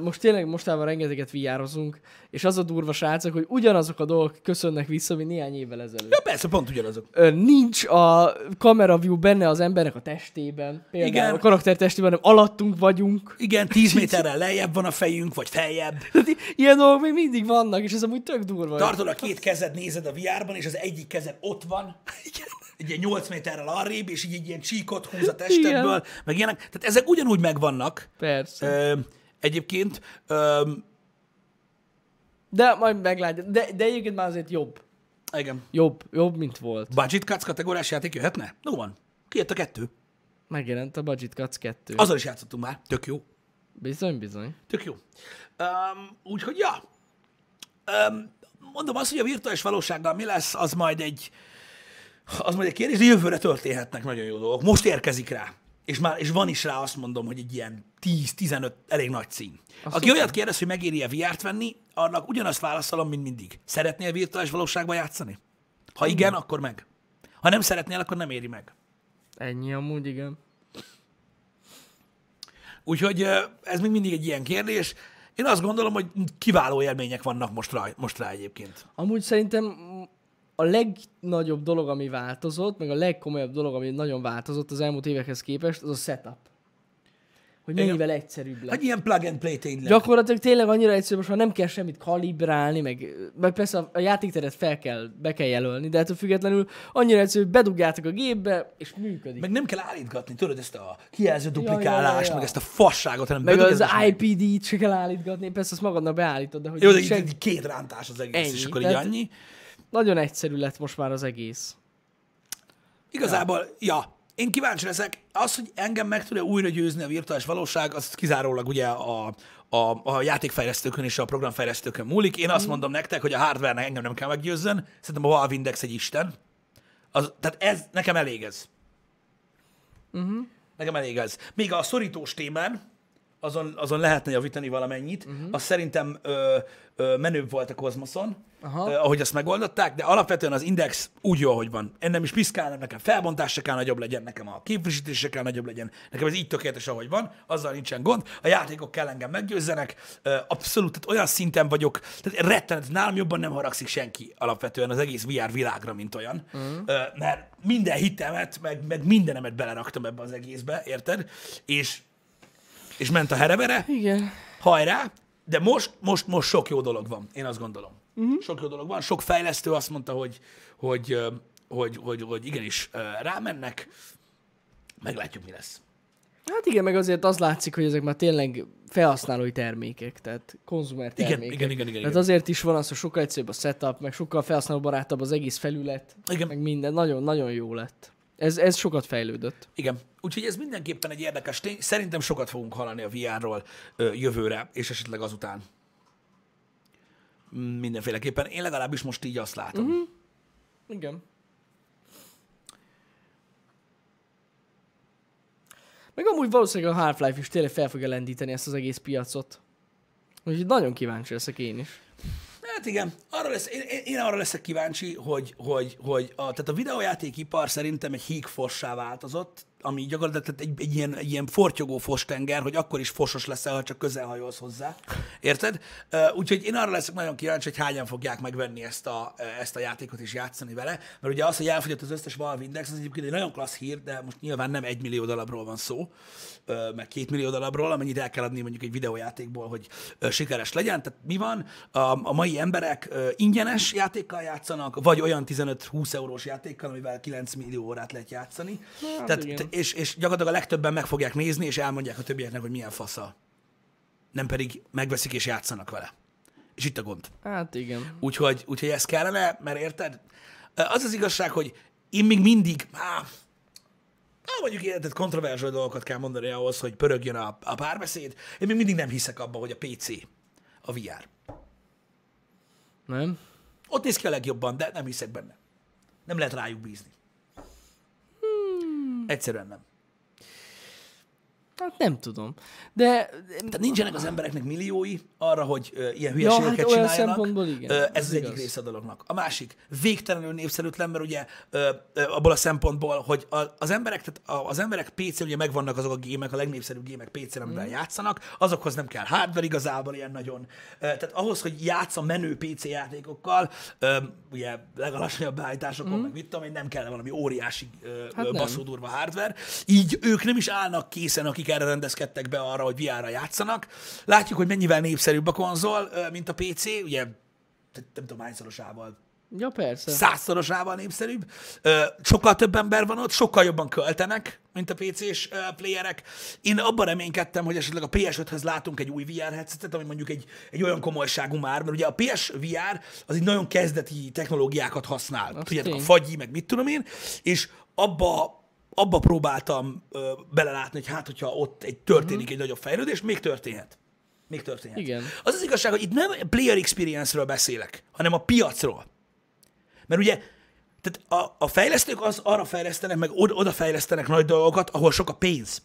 most tényleg mostában rengeteget viározunk, és az a durva srácok, hogy ugyanazok a dolgok köszönnek vissza, mint néhány évvel ezelőtt. Ja, persze, pont ugyanazok. Nincs a kamera view benne az embernek a testében, például Igen. a karakter testében, hanem alattunk vagyunk. Igen, 10 *laughs* méterrel lejjebb van a fejünk, vagy feljebb. *laughs* Tehát ilyen dolgok még mindig vannak, és ez amúgy tök durva. Tartod a két kezed, nézed a VR-ban, és az egyik kezed ott van, *laughs* igen. Egy ilyen 8 méterrel arrébb, és így egy ilyen csíkot húz a testedből, Igen. meg ilyenek. Tehát ezek ugyanúgy megvannak. Persze. Ö, egyébként, ö, De majd meglátja. De, de egyébként már azért jobb. igen. Jobb, jobb, mint volt. Budget Cuts kategóriás játék jöhetne? No van. Kijött a kettő. Megjelent a Budget Cuts 2. Azzal is játszottunk már. Tök jó. Bizony, bizony. Tök jó. Um, úgyhogy, ja. Um, mondom azt, hogy a virtuális valósággal mi lesz, az majd egy, az majd egy kérdés, de jövőre történhetnek nagyon jó dolgok. Most érkezik rá. És, már, és van is rá azt mondom, hogy egy ilyen 10-15 elég nagy cím. Aki szuper. olyat kérdez, hogy megéri-e VR-t venni, annak ugyanazt válaszolom, mint mindig. Szeretnél virtuális valóságban játszani? Ha igen, akkor meg. Ha nem szeretnél, akkor nem éri meg. Ennyi amúgy, igen. Úgyhogy ez még mindig egy ilyen kérdés. Én azt gondolom, hogy kiváló élmények vannak most rá, most rá egyébként. Amúgy szerintem a legnagyobb dolog, ami változott, meg a legkomolyabb dolog, ami nagyon változott az elmúlt évekhez képest, az a setup. Hogy mennyivel egyszerűbb lett. Egy ilyen plug and play tényleg. Gyakorlatilag tényleg annyira egyszerű, most már nem kell semmit kalibrálni, meg, meg persze a, a játékteret fel kell, be kell jelölni, de ettől függetlenül annyira egyszerű, hogy bedugjátok a gépbe, és működik. Meg nem kell állítgatni, tudod, ezt a kijelző duplikálást, ja, ja. meg ezt a fasságot, hanem meg az. IPD-t se kell állítgatni, persze azt magadnak beállítod, de hogy Jó, de így két rántás az egész, Ennyi, és akkor így annyi. Nagyon egyszerű lett most már az egész. Igazából, ja. Én kíváncsi leszek. Az, hogy engem meg tud-e újra győzni a virtuális valóság, az kizárólag ugye a, a, a játékfejlesztőkön és a programfejlesztőkön múlik. Én azt mondom nektek, hogy a hardware engem nem kell meggyőzzön. Szerintem a Valve Index egy isten. Az, tehát ez, nekem elég ez. Uh-huh. Nekem elég ez. Még a szorítós témán, azon, azon lehetne javítani valamennyit. Uh-huh. Az szerintem ö, ö, menőbb volt a kozmoszon, Aha. ö, ahogy azt megoldották, de alapvetően az index úgy jó, ahogy van. Ennem is piszkál, nekem felbontás se kell nagyobb legyen, nekem a képfrissítés se kell nagyobb legyen, nekem ez így tökéletes, ahogy van, azzal nincsen gond. A játékok kell engem meggyőzzenek, ö, abszolút, tehát olyan szinten vagyok, tehát rettenet, nálam jobban nem haragszik senki alapvetően az egész VR világra, mint olyan, uh-huh. ö, mert minden hitemet, meg, meg mindenemet beleraktam ebbe az egészbe, érted? És és ment a herevere, Igen. hajrá, de most, most, most sok jó dolog van, én azt gondolom. Uh-huh. Sok jó dolog van, sok fejlesztő azt mondta, hogy, hogy, hogy, hogy, hogy igenis rámennek, meglátjuk, mi lesz. Hát igen, meg azért az látszik, hogy ezek már tényleg felhasználói termékek, tehát konzumer Igen, termékek. igen, igen, igen, Tehát igen. azért is van az, hogy sokkal egyszerűbb a setup, meg sokkal felhasználóbarátabb az egész felület, Igen. meg minden. Nagyon, nagyon jó lett. Ez, ez sokat fejlődött. Igen. Úgyhogy ez mindenképpen egy érdekes tény. Szerintem sokat fogunk hallani a VR-ról ö, jövőre, és esetleg azután. Mindenféleképpen. Én legalábbis most így azt látom. Uh-huh. Igen. Meg amúgy valószínűleg a Half-Life is tényleg fel fogja lendíteni ezt az egész piacot. Úgyhogy nagyon kíváncsi leszek én is. Hát igen, arra lesz, én, én- arra leszek kíváncsi, hogy, hogy, hogy a, tehát a videójátékipar szerintem egy hígfossá változott, ami gyakorlatilag egy, egy, ilyen, egy ilyen fortyogó fostenger, hogy akkor is fosos leszel, ha csak közel hajolsz hozzá. Érted? Úgyhogy én arra leszek nagyon kíváncsi, hogy hányan fogják megvenni ezt a, ezt a játékot és játszani vele, mert ugye az, hogy elfogyott az összes Valve Index, az egyébként egy nagyon klassz hír, de most nyilván nem egy millió darabról van szó, meg két millió darabról, amennyit el kell adni mondjuk egy videójátékból, hogy sikeres legyen. Tehát mi van? A, a mai emberek ingyenes játékkal játszanak, vagy olyan 15-20 eurós játékkal, amivel 9 millió órát lehet játszani. Hát Tehát, igen. És, és gyakorlatilag a legtöbben meg fogják nézni, és elmondják a többieknek, hogy milyen fasza. Nem pedig megveszik és játszanak vele. És itt a gond. Hát igen. Úgyhogy, úgyhogy ez kellene, mert érted? Az az igazság, hogy én még mindig, á, á, mondjuk érted, kontroverzső dolgokat kell mondani ahhoz, hogy pörögjön a, a párbeszéd. Én még mindig nem hiszek abba, hogy a PC a VR. Nem? Ott néz ki a legjobban, de nem hiszek benne. Nem lehet rájuk bízni. Egyszerűen nem. Hát nem tudom. De Tehát nincsenek az embereknek milliói arra, hogy ö, ilyen Ja, hülyeségeket hát olyan csináljanak. szempontból igen, Ö, ez az egyik igaz. része a dolognak. A másik, végtelenül népszerűtlen, mert ugye ö, ö, abból a szempontból, hogy a, az emberek, tehát az emberek PC-n ugye megvannak azok a gémek, a legnépszerűbb gémek PC-n, amivel mm. játszanak, azokhoz nem kell hardware igazából ilyen nagyon. Ö, tehát ahhoz, hogy játsz a menő PC játékokkal, ö, ugye legalacsonyabb beállításokon, mm. meg mit tudom én, nem kell valami óriási Mhm. Hát baszódurva hardware. Így ők nem is állnak készen, akik erre rendezkedtek be arra, hogy VR-ra játszanak. Látjuk, hogy mennyivel népszerűbb a konzol, mint a PC, ugye nem tudom hányszorosával, ja persze. százszorosával népszerűbb. Sokkal több ember van ott, sokkal jobban költenek, mint a PC-s playerek. Én abban reménykedtem, hogy esetleg a PS5-höz látunk egy új VR headsetet, ami mondjuk egy, egy olyan komolyságú már, mert ugye a PS VR az egy nagyon kezdeti technológiákat használ. Az Tudjátok, a fagyi, meg mit tudom én, és abba abba próbáltam ö, belelátni, hogy hát, hogyha ott egy történik egy nagyobb fejlődés, még történhet. Még történhet. Igen. Az az igazság, hogy itt nem player experience-ről beszélek, hanem a piacról. Mert ugye, tehát a, a fejlesztők az arra fejlesztenek, meg oda, oda fejlesztenek nagy dolgokat, ahol sok a pénz.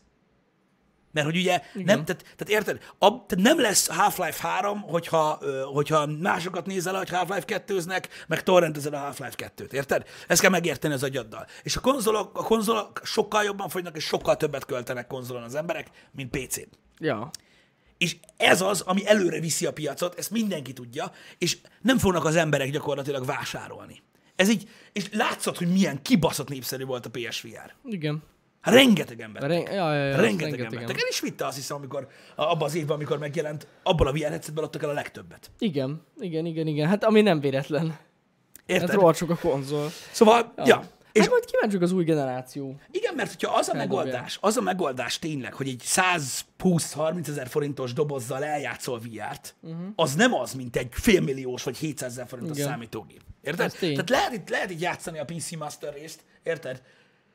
Mert hogy ugye, nem, tehát, tehát érted, ab, tehát nem lesz Half-Life 3, hogyha, hogyha másokat nézel, hogy Half-Life 2-znek, meg torrentezed a Half-Life 2-t, érted? Ezt kell megérteni az agyaddal. És a konzolok, a konzolok sokkal jobban fogynak, és sokkal többet költenek konzolon az emberek, mint PC-n. Ja. És ez az, ami előre viszi a piacot, ezt mindenki tudja, és nem fognak az emberek gyakorlatilag vásárolni. Ez így, és látszott, hogy milyen kibaszott népszerű volt a PSVR. Igen. Hát rengeteg ember. Re- ja, ja, ja, rengeteg, rengeteg ember. El is vitte azt hiszem, amikor abban az évben, amikor megjelent, abból a VR headsetből adtak el a legtöbbet. Igen, igen, igen, igen. Hát ami nem véletlen. Érted? Hát rohadt a konzol. Szóval, ja. ja. És És hát majd kíváncsiak az új generáció. igen, mert hogyha az a megoldás, az a megoldás tényleg, hogy egy 120-30 ezer forintos dobozzal eljátszol VR-t, uh-huh. az nem az, mint egy félmilliós vagy 700 ezer forintos Igen. számítógép. Érted? Tehát lehet itt, lehet itt játszani a PC Master részt, érted?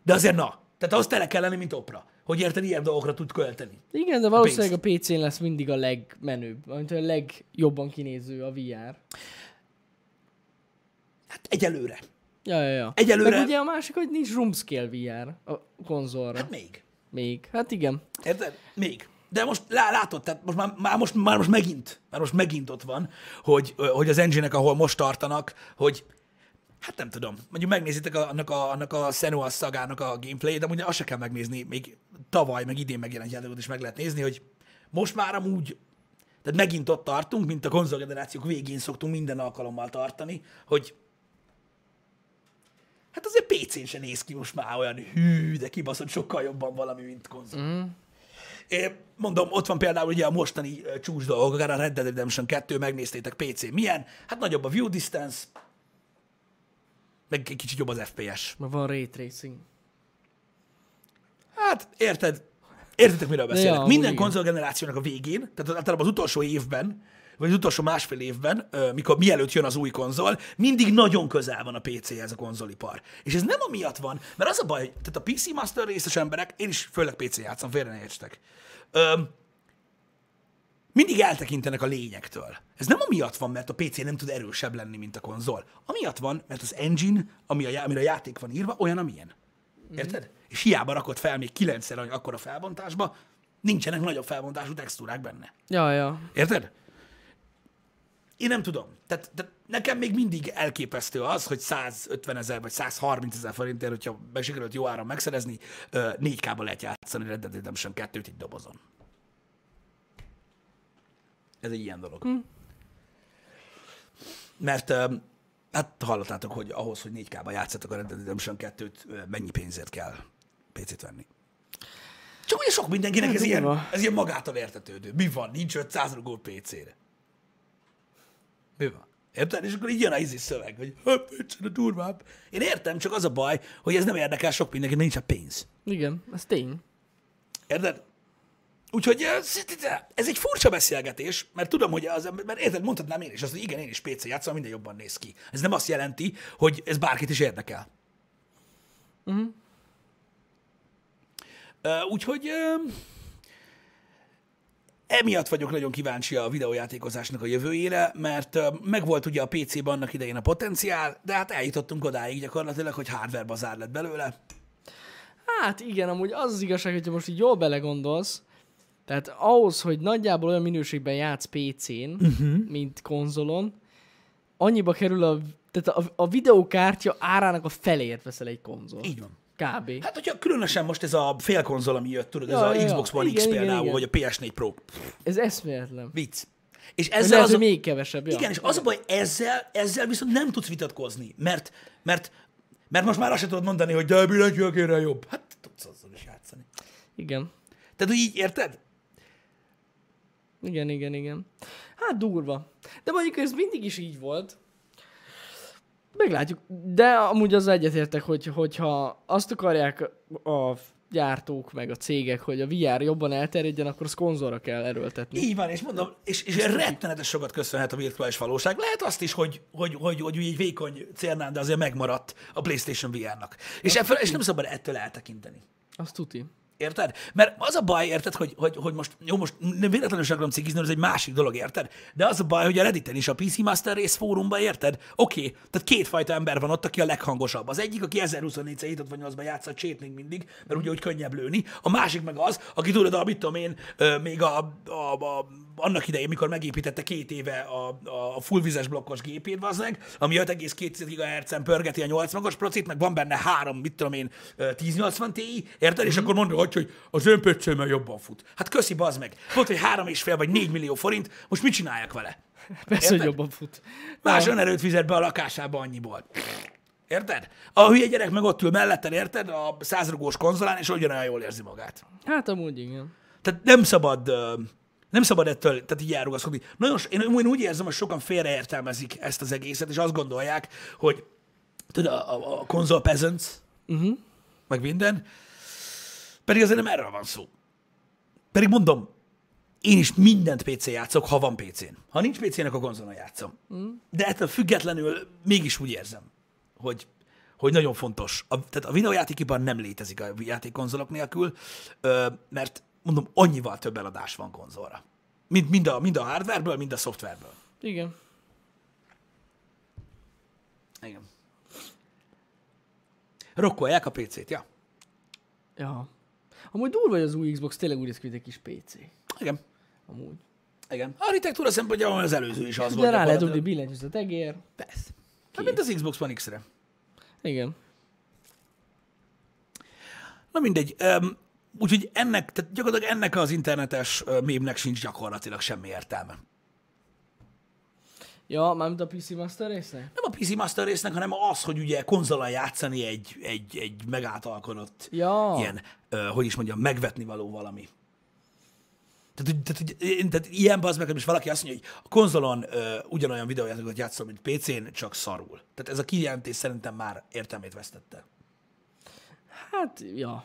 De azért na. Tehát ahhoz tele kell lenni, mint opera. Hogy érted, ilyen dolgokra tud költeni. Igen, de valószínűleg a PC-n lesz mindig a legmenőbb, amit a legjobban kinéző a VR. Hát egyelőre. Ja, ja, ja. Egyelőre- Meg ugye a másik, hogy nincs room scale VR a konzolra. Hát még. Még. Hát igen. Érted? Még. De most lá, látod, tehát most már, már, most, már most megint, már most megint ott van, hogy, hogy az engine ahol most tartanak, hogy hát nem tudom, mondjuk megnézitek a- annak a, annak a Senua szagának a gameplay de ugye azt se kell megnézni, még tavaly, meg idén megjelent játékot is meg lehet nézni, hogy most már amúgy, tehát megint ott tartunk, mint a konzolgenerációk végén szoktunk minden alkalommal tartani, hogy hát azért PC-n se néz ki most már olyan hű, de kibaszott sokkal jobban valami, mint konzol. Mm. É, mondom, ott van például ugye a mostani csúcs dolgok, akár a Red Dead Redemption 2, megnéztétek PC. Milyen? Hát nagyobb a view distance, meg egy kicsit jobb az FPS. Mert van ray tracing. Hát, érted? Értitek, miről beszélek? ja, Minden igen. konzolgenerációnak a végén, tehát általában az utolsó évben, vagy az utolsó másfél évben, mikor mielőtt jön az új konzol, mindig nagyon közel van a PC-hez a konzolipar. És ez nem amiatt van, mert az a baj, tehát a PC Master részes emberek, én is főleg PC játszom, félre ne értsetek, mindig eltekintenek a lényektől. Ez nem amiatt van, mert a PC nem tud erősebb lenni, mint a konzol. Amiatt van, mert az engine, ami a, amire a játék van írva, olyan, amilyen. Érted? És hiába rakott fel még kilencszer akkor a felbontásba, nincsenek nagyobb felbontású textúrák benne. Ja, ja. Érted? Én nem tudom. Tehát, tehát nekem még mindig elképesztő az, hogy 150 ezer vagy 130 ezer forintért, hogyha sikerült jó áron megszerezni, ö, 4K-ba lehet játszani Red Dead Redemption 2-t egy dobozon. Ez egy ilyen dolog. Hm. Mert hát hallottátok, hogy ahhoz, hogy 4K-ba játszatok a Red Dead Redemption 2-t, ö, mennyi pénzért kell PC-t venni. Csak ugye sok mindenkinek ez ilyen, ez ilyen magától értetődő. Mi van? Nincs 500 rugó PC-re. Mi van? Érted? És akkor így jön a izé szöveg, hogy hát, a durvább. Én értem, csak az a baj, hogy ez nem érdekel sok mindenkit, mert nincs a pénz. Igen, ez tény. Érted? Úgyhogy ez, egy furcsa beszélgetés, mert tudom, hogy az mert érted, mondhatnám én is azt, hogy igen, én is PC játszom, minden jobban néz ki. Ez nem azt jelenti, hogy ez bárkit is érdekel. Uh-huh. Úgyhogy emiatt vagyok nagyon kíváncsi a videójátékozásnak a jövőjére, mert megvolt ugye a PC-ben annak idején a potenciál, de hát eljutottunk odáig gyakorlatilag, hogy hardware bazár lett belőle. Hát igen, amúgy az az igazság, hogyha most így jól belegondolsz, tehát ahhoz, hogy nagyjából olyan minőségben játsz PC-n, uh-huh. mint konzolon, annyiba kerül a, tehát a, a videókártya árának a felért veszel egy konzol. Így van. Kb. Hát, hogyha különösen most ez a félkonzol, ami jött, tudod, ez Ja, a ja. Xbox One X Igen, igen, például, igen. vagy a PS4 Pro. Ez eszméletlen. Vicc. És Ez ezzel lehet, az a... még kevesebb. Ja. Igen, és az a baj, ezzel, ezzel viszont nem tudsz vitatkozni, mert, mert, mert most már azt sem tudod mondani, hogy de billentyűekére jobb. Hát tudsz azzal is játszani. igen. Tehát, hogy így érted? Igen, igen, igen. Hát durva. De mondjuk ez mindig is így volt. Meglátjuk. De amúgy az egyetértek, hogy, hogyha azt akarják a gyártók, meg a cégek, hogy a VR jobban elterjedjen, akkor az konzolra kell erőltetni. Így van, és mondom, és, és rettenetes sokat köszönhet a virtuális valóság. Lehet azt is, hogy, hogy, hogy, hogy, egy vékony cérnán, de azért megmaradt a PlayStation VR-nak. És, ebből, és nem szabad ettől eltekinteni. Azt tuti. Érted? Mert az a baj, érted, hogy, hogy, hogy most, jó, most nem véletlenül sem akarom cikizni, ez egy másik dolog, érted? De az a baj, hogy a Redditen is, a PC Master Race fórumban, érted? Oké, okay, tehát kétfajta ember van ott, aki a leghangosabb. Az egyik, aki 1024 7 vagy 8-ban játszott csét még mindig, mert ugye úgy könnyebb lőni. A másik meg az, aki tudod, a, mit tudom én, még a, a, a, annak idején, mikor megépítette két éve a, a fullvizes blokkos gépét, meg, ami 5,2 GHz-en pörgeti a 80-as procit, meg van benne három, mit tudom én, ö, 1080 Ti, érted? És akkor mondja, hogy, hogy az ön pöccőmmel jobban fut. Hát köszi, bazd meg. Volt, hogy három és fél vagy négy millió forint, most mit csináljak vele? Persze, hogy jobban fut. Más Ja. önerőt fizet be a lakásába annyiból. Érted? A hülye gyerek meg ott ül melletted, érted? A százrugós konzolán, és ugyanolyan jól érzi magát. Hát amúgy igen. Tehát nem szabad, nem szabad ettől tehát így elrugaszkodni. Nagyon, én, én úgy érzem, hogy sokan félreértelmezik ezt az egészet, és azt gondolják, hogy tudod, a, a, a konzol peasants, uh-huh. meg minden, pedig azért nem erről van szó. Pedig mondom, én is mindent PC játszok, ha van PC-n. Ha nincs PC-nek, a konzolon játszom. Mm. De ettől függetlenül mégis úgy érzem, hogy, hogy nagyon fontos. A, tehát a videójátékipar nem létezik a játékkonzolok nélkül, ö, mert mondom, annyival több eladás van konzolra. Mind, mind, a, mind a hardwareből, mind a szoftverből. Igen. Igen. Rokkolják a PC-t, ja. Ja. Amúgy durva, hogy az új Xbox tényleg úgy néz ki, mint egy kis PC. Igen. Amúgy. Igen. Architektúra szempontjából az előző is az De volt. rá lehet gyakorlatilag. billentyűt a tegér. Persze. Hát, mint az Xbox One X-re. Igen. Na mindegy. Um, úgyhogy ennek, tehát gyakorlatilag ennek az internetes mémnek sincs gyakorlatilag semmi értelme. Ja, mármint a PC Master résznek? Nem a PC Master résznek, hanem az, hogy ugye konzolon játszani egy, egy, egy megáltalkodott, Ja. ilyen, hogy is mondjam, megvetni való valami. Tehát, tehát, én- tehát ilyen bazd meg, most valaki azt mondja, hogy a konzolon uh, ugyanolyan videójátékokat játszol, mint PC-n, csak szarul. Tehát ez a kijelentés szerintem már értelmét vesztette. Hát, ja.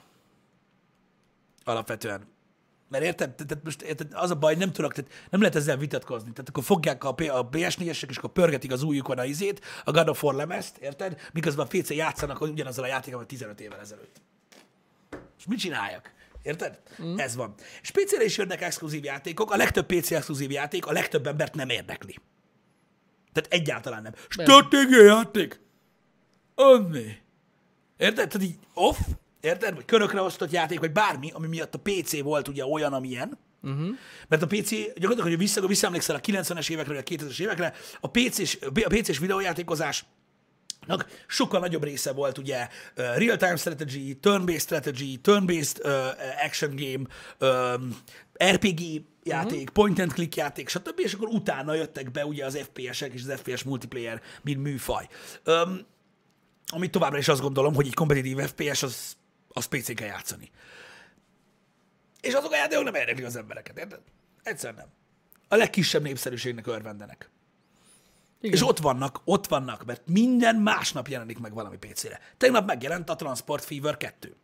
Alapvetően. Mert érted? Te- Tehát most érted, az a baj, nem tudok, tehát nem lehet ezzel vitatkozni. Tehát akkor fogják a, P- a PS4-esek, és akkor pörgetik az újukon a izét, a God of War lemezt, érted? Miközben a PC játszanak ugyanazzal a játékkal, mint 15 évvel ezelőtt. És mit csináljak? Érted? Mm. Ez van. És PC-re is jönnek exkluzív játékok, a legtöbb PC exkluzív játék a legtöbb embert nem érdekli. Tehát egyáltalán nem. Stratégiai játék! Az mi? Érted? Tehát így off, érted? Vagy körökre osztott játék, vagy bármi, ami miatt a PC volt ugye olyan, amilyen. Uh-huh. Mert a PC, gyakorlatilag, hogy vissza, visszaemlékszel a 90-es évekre, vagy a 2000-es évekre, a PC-s, a PC-s videójátékozás sokkal nagyobb része volt ugye real-time strategy, turn-based strategy, turn-based uh, action game, um, RPG játék, uh-huh. point and click játék, stb. És akkor utána jöttek be ugye az FPS-ek és az FPS multiplayer, mint műfaj. Um, amit továbbra is azt gondolom, hogy egy kompetitív FPS az, az PC-n kell játszani. És azok a játékok nem érdeklik az embereket, érted? Egyszer nem. A legkisebb népszerűségnek örvendenek. Igen. És ott vannak, ott vannak, mert minden másnap jelenik meg valami PC-re. Tegnap megjelent a Transport Fever 2,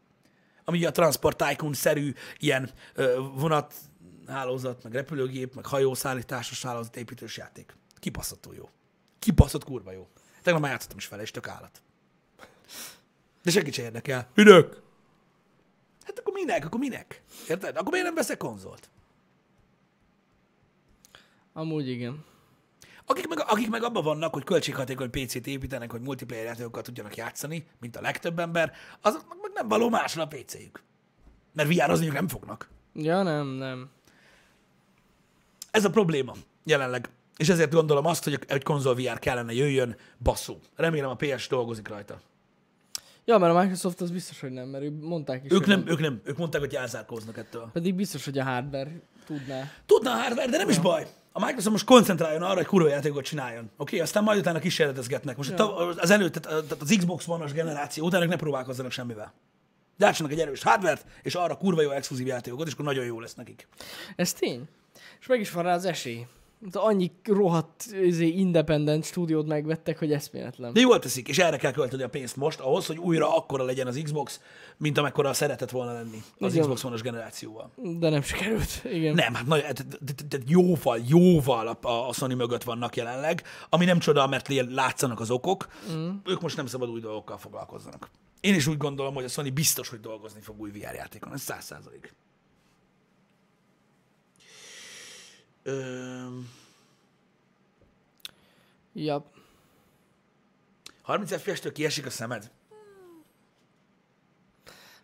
ami a Transport Tycoon-szerű ilyen ö, vonat hálózat, meg repülőgép, meg hajószállításos hálózat építős játék. Kibaszható jó. Kibaszott kurva jó. Tegnap már játszottam is vele, és tök állat. De senkit se érdekel. Minek? Hát akkor minek? Akkor minek? Érted? Akkor miért nem veszek konzolt? Amúgy igen. Akik meg, akik meg abban vannak, hogy költséghatékony PC-t építenek, hogy multiplayer játékokat tudjanak játszani, mint a legtöbb ember, azoknak meg nem való másra a PC-jük. Mert VR-ozni nem fognak. Ja, nem, nem. Ez a probléma jelenleg. És ezért gondolom azt, hogy egy konzol VR kellene jöjjön, basszú. Remélem a PS dolgozik rajta. Ja, mert a Microsoft az biztos, hogy nem, mert ők mondták is. Ők nem, ők nem, ők mondták, hogy elzárkóznak ettől. Pedig biztos, hogy a hardware tudná. Tudna a hardware, de nem is baj. A Microsoft most koncentráljon arra, hogy kurva játékot csináljon. Oké, okay? aztán majd utána kísérletezgetnek. Most ja. az előtt, tehát az Xbox One-os generáció után ők ne próbálkozzanak semmivel. Gyártsanak egy erős hardware és arra kurva jó exkluzív játékokat, és akkor nagyon jó lesz nekik. Ez tény. És meg is van rá az esély. De annyi rohadt izé, independent stúdiót megvettek, hogy eszméletlen. De jól teszik, és erre kell költeni a pénzt most, ahhoz, hogy újra akkora legyen az Xbox, mint amekkora szeretett volna lenni az Igen. Xbox One-os generációval. De nem sikerült. Igen. Nem, hát nagy, tehát jóval, jóval a, a Sony mögött vannak jelenleg, ami nem csoda, mert látszanak az okok. Mm. Ők most nem szabad új dolgokkal foglalkozzanak. Én is úgy gondolom, hogy a Sony biztos, hogy dolgozni fog új VR játékon. Ez száz százalék. Öm, Ja. 30 FPS-től kiesik a szemed?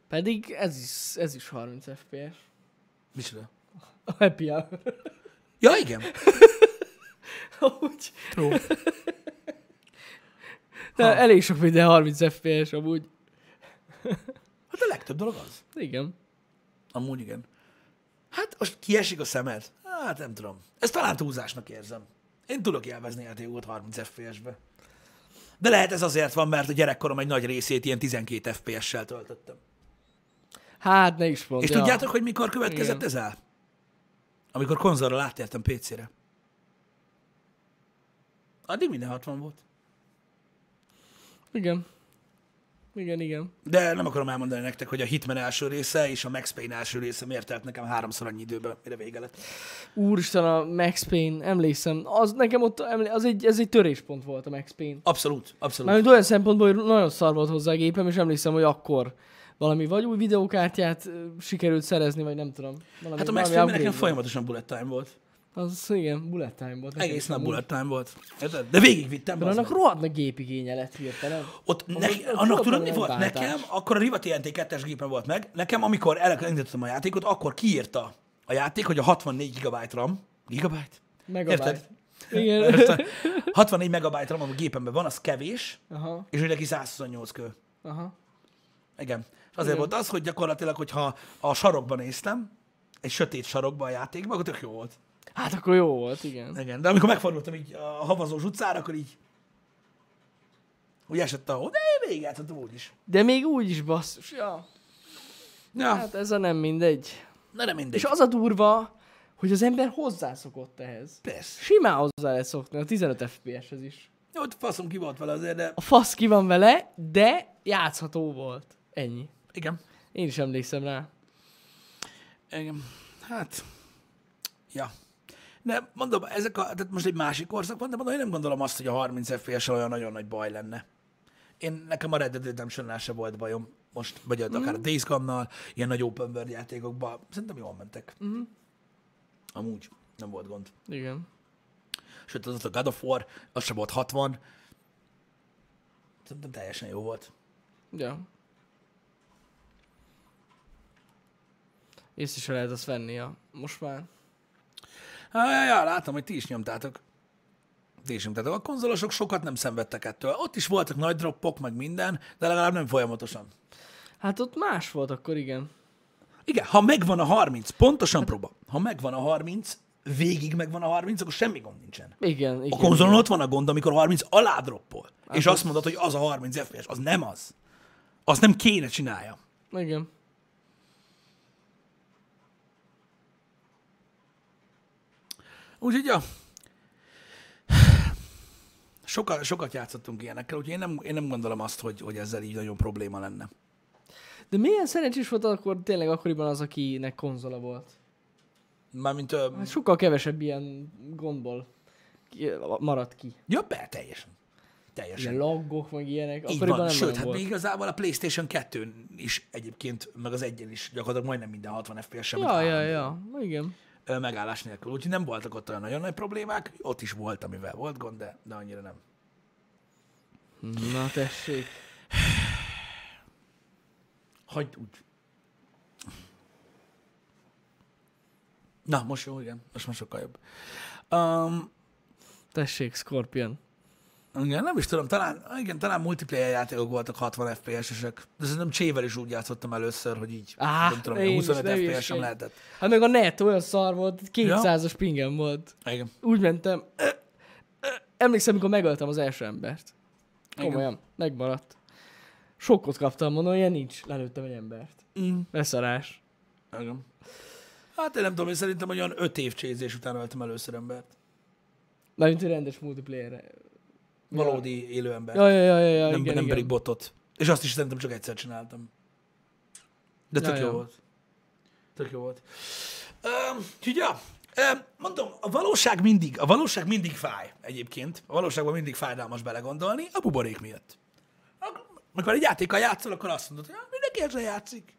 Pedig ez is, ez is 30 FPS. Micsoda? A happy hour. Ja, igen. *laughs* Amúgy. True. De elég sok minden 30 FPS amúgy. Hát a legtöbb dolog az. Igen. Amúgy igen. Hát most kiesik a szemed? Hát nem tudom. Ezt talán túlzásnak érzem. Én tudok élvezni játékokat 30 FPS-be. De lehet ez azért van, mert a gyerekkorom egy nagy részét ilyen 12 FPS-sel töltöttem. Hát ne is mondd. És tudjátok, hogy mikor következett Igen. ez el? Amikor konzolról áttértem PC-re. Addig minden 60 volt. Igen. Igen, igen. De nem akarom elmondani nektek, hogy a Hitman első része és a Max Payne első része miért telt nekem háromszor annyi időben, mire vége lett. Úristen, a Max Payne, emlékszem, az nekem ott, az egy, ez egy töréspont volt a Max Payne. Abszolút, abszolút. Mármint olyan szempontból, hogy nagyon szar volt hozzá a gépem, és emlékszem, hogy akkor valami vagy új videókártyát sikerült szerezni, vagy nem tudom. Valami, Hát a Max Payne nekem folyamatosan bullet time volt. Az igen, bullet time volt. Egész nap bullet time volt. Érted? De végigvittem. De annak rohadt nagy gépigénye lett hirtelen. Ott ne, annak tudod, mi volt? váltás. Nekem, akkor a Riva TNT 2-es gépen volt meg, nekem, amikor elindítottam a játékot, akkor kiírta a játék, hogy a 64 GB RAM, gigabyte? Megabyte. Érted? Igen. Érted? 64 megabyte RAM, ami a gépemben van, az kevés, Aha, és hogy neki 128 kő. aha. Igen. És azért Igen. volt az, hogy gyakorlatilag, hogyha a sarokban néztem, egy sötét sarokban a játékban, akkor tök jó volt. Hát akkor jó volt, igen. Igen. De amikor megfordultam így a havazós utcára, akkor így úgy esett a de én végig játszottam úgy is. De még úgy is basszus. Ja. Ja, Hát ez a nem mindegy. na nem mindegy. És az a durva, hogy az ember hozzászokott ehhez. Persze. Simán hozzá lehet szokni, a 15 FPS-hez is. Jó, ott faszom ki volt vele azért, de A fasz ki van vele, de játszható volt. Ennyi. igen. Én is emlékszem rá. Igen. Hát, ja. De mondom, ezek a, tehát most egy másik korszak van, de mondom, én nem gondolom azt, hogy a 30 fps olyan nagyon nagy baj lenne. Én, nekem a Red Dead redemption se volt bajom most, vagy mm. akár a Days Gone-nal, ilyen nagy open world játékokban, szerintem jól mentek. Mm. Amúgy nem volt gond. Igen. Sőt, az a God of War, az sem volt 60. Szerintem teljesen jó volt. Ja. Észre se lehet azt venni, ja. Most már. Ja, ja, ja, látom, hogy ti is nyomtátok. Ti is nyomtátok. A konzolosok sokat nem szenvedtek ettől. Ott is voltak nagy droppok, meg minden, de legalább nem folyamatosan. Hát ott más volt akkor, igen. Igen, ha megvan a 30, pontosan próba. Ha megvan a 30, végig megvan a 30, akkor semmi gond nincsen. Igen, igen. A konzolon ott van a gond, amikor 30 alá droppol. És az- azt mondod, hogy az a 30 FPS. Az nem az. Azt nem kéne csinálja. Igen. Úgyhogy, ja. Sokat, sokat játszottunk ilyenekkel, úgyhogy én nem, én nem gondolom azt, hogy, hogy ezzel így nagyon probléma lenne. De milyen szerencsés volt akkor tényleg akkoriban az, akinek konzola volt? Mármint, ö, Hát sokkal kevesebb ilyen gondból maradt ki. ja, be, teljesen. Teljesen. Ilyen laggok, meg ilyenek. Így van. nem Sőt, hát volt. még igazából a PlayStation 2 is egyébként, meg az egyen is gyakorlatilag majdnem minden 60 FPS sem Ja, ja, ja. Igen. Megállás nélkül. Úgyhogy nem voltak ott olyan nagyon nagy problémák. Ott is volt, amivel volt gond, de, de annyira nem. Na tessék. Hagyd úgy. Na, most jó, igen. Most már sokkal jobb. Um, Tessék, Scorpion. Igen, nem is tudom, talán, igen, talán multiplayer játékok voltak 60 FPS-esek. De szerintem csével is úgy játszottam először, hogy így, Á, nem tudom, én is, 25 ne FPS sem lehetett. Hát meg a net olyan szar volt, 200-as pingem volt. Igen. Úgy mentem. Emlékszem, amikor megöltem az első embert. Komolyan, megmaradt. Sokkot kaptam, mondom, ilyen nincs. Lelőttem egy embert. Mm. Leszarás. Igen. Hát én nem tudom, én szerintem olyan 5 év csézés után öltem először embert. Na, mint egy rendes multiplayer. Valódi élő ember. Ja, ja, ja, ja, ja nem, igen, nem igen. pedig botot. És azt is szerintem csak egyszer csináltam. De tök Ja, jó ja. volt. Tök jó volt. Úgyhogy ja, mondom, a valóság mindig, a valóság mindig fáj egyébként. A valóságban mindig fájdalmas belegondolni, a buborék miatt. Amikor egy játékkal játszol, akkor azt mondod, hogy "Ja, mindenki ezzel játszik.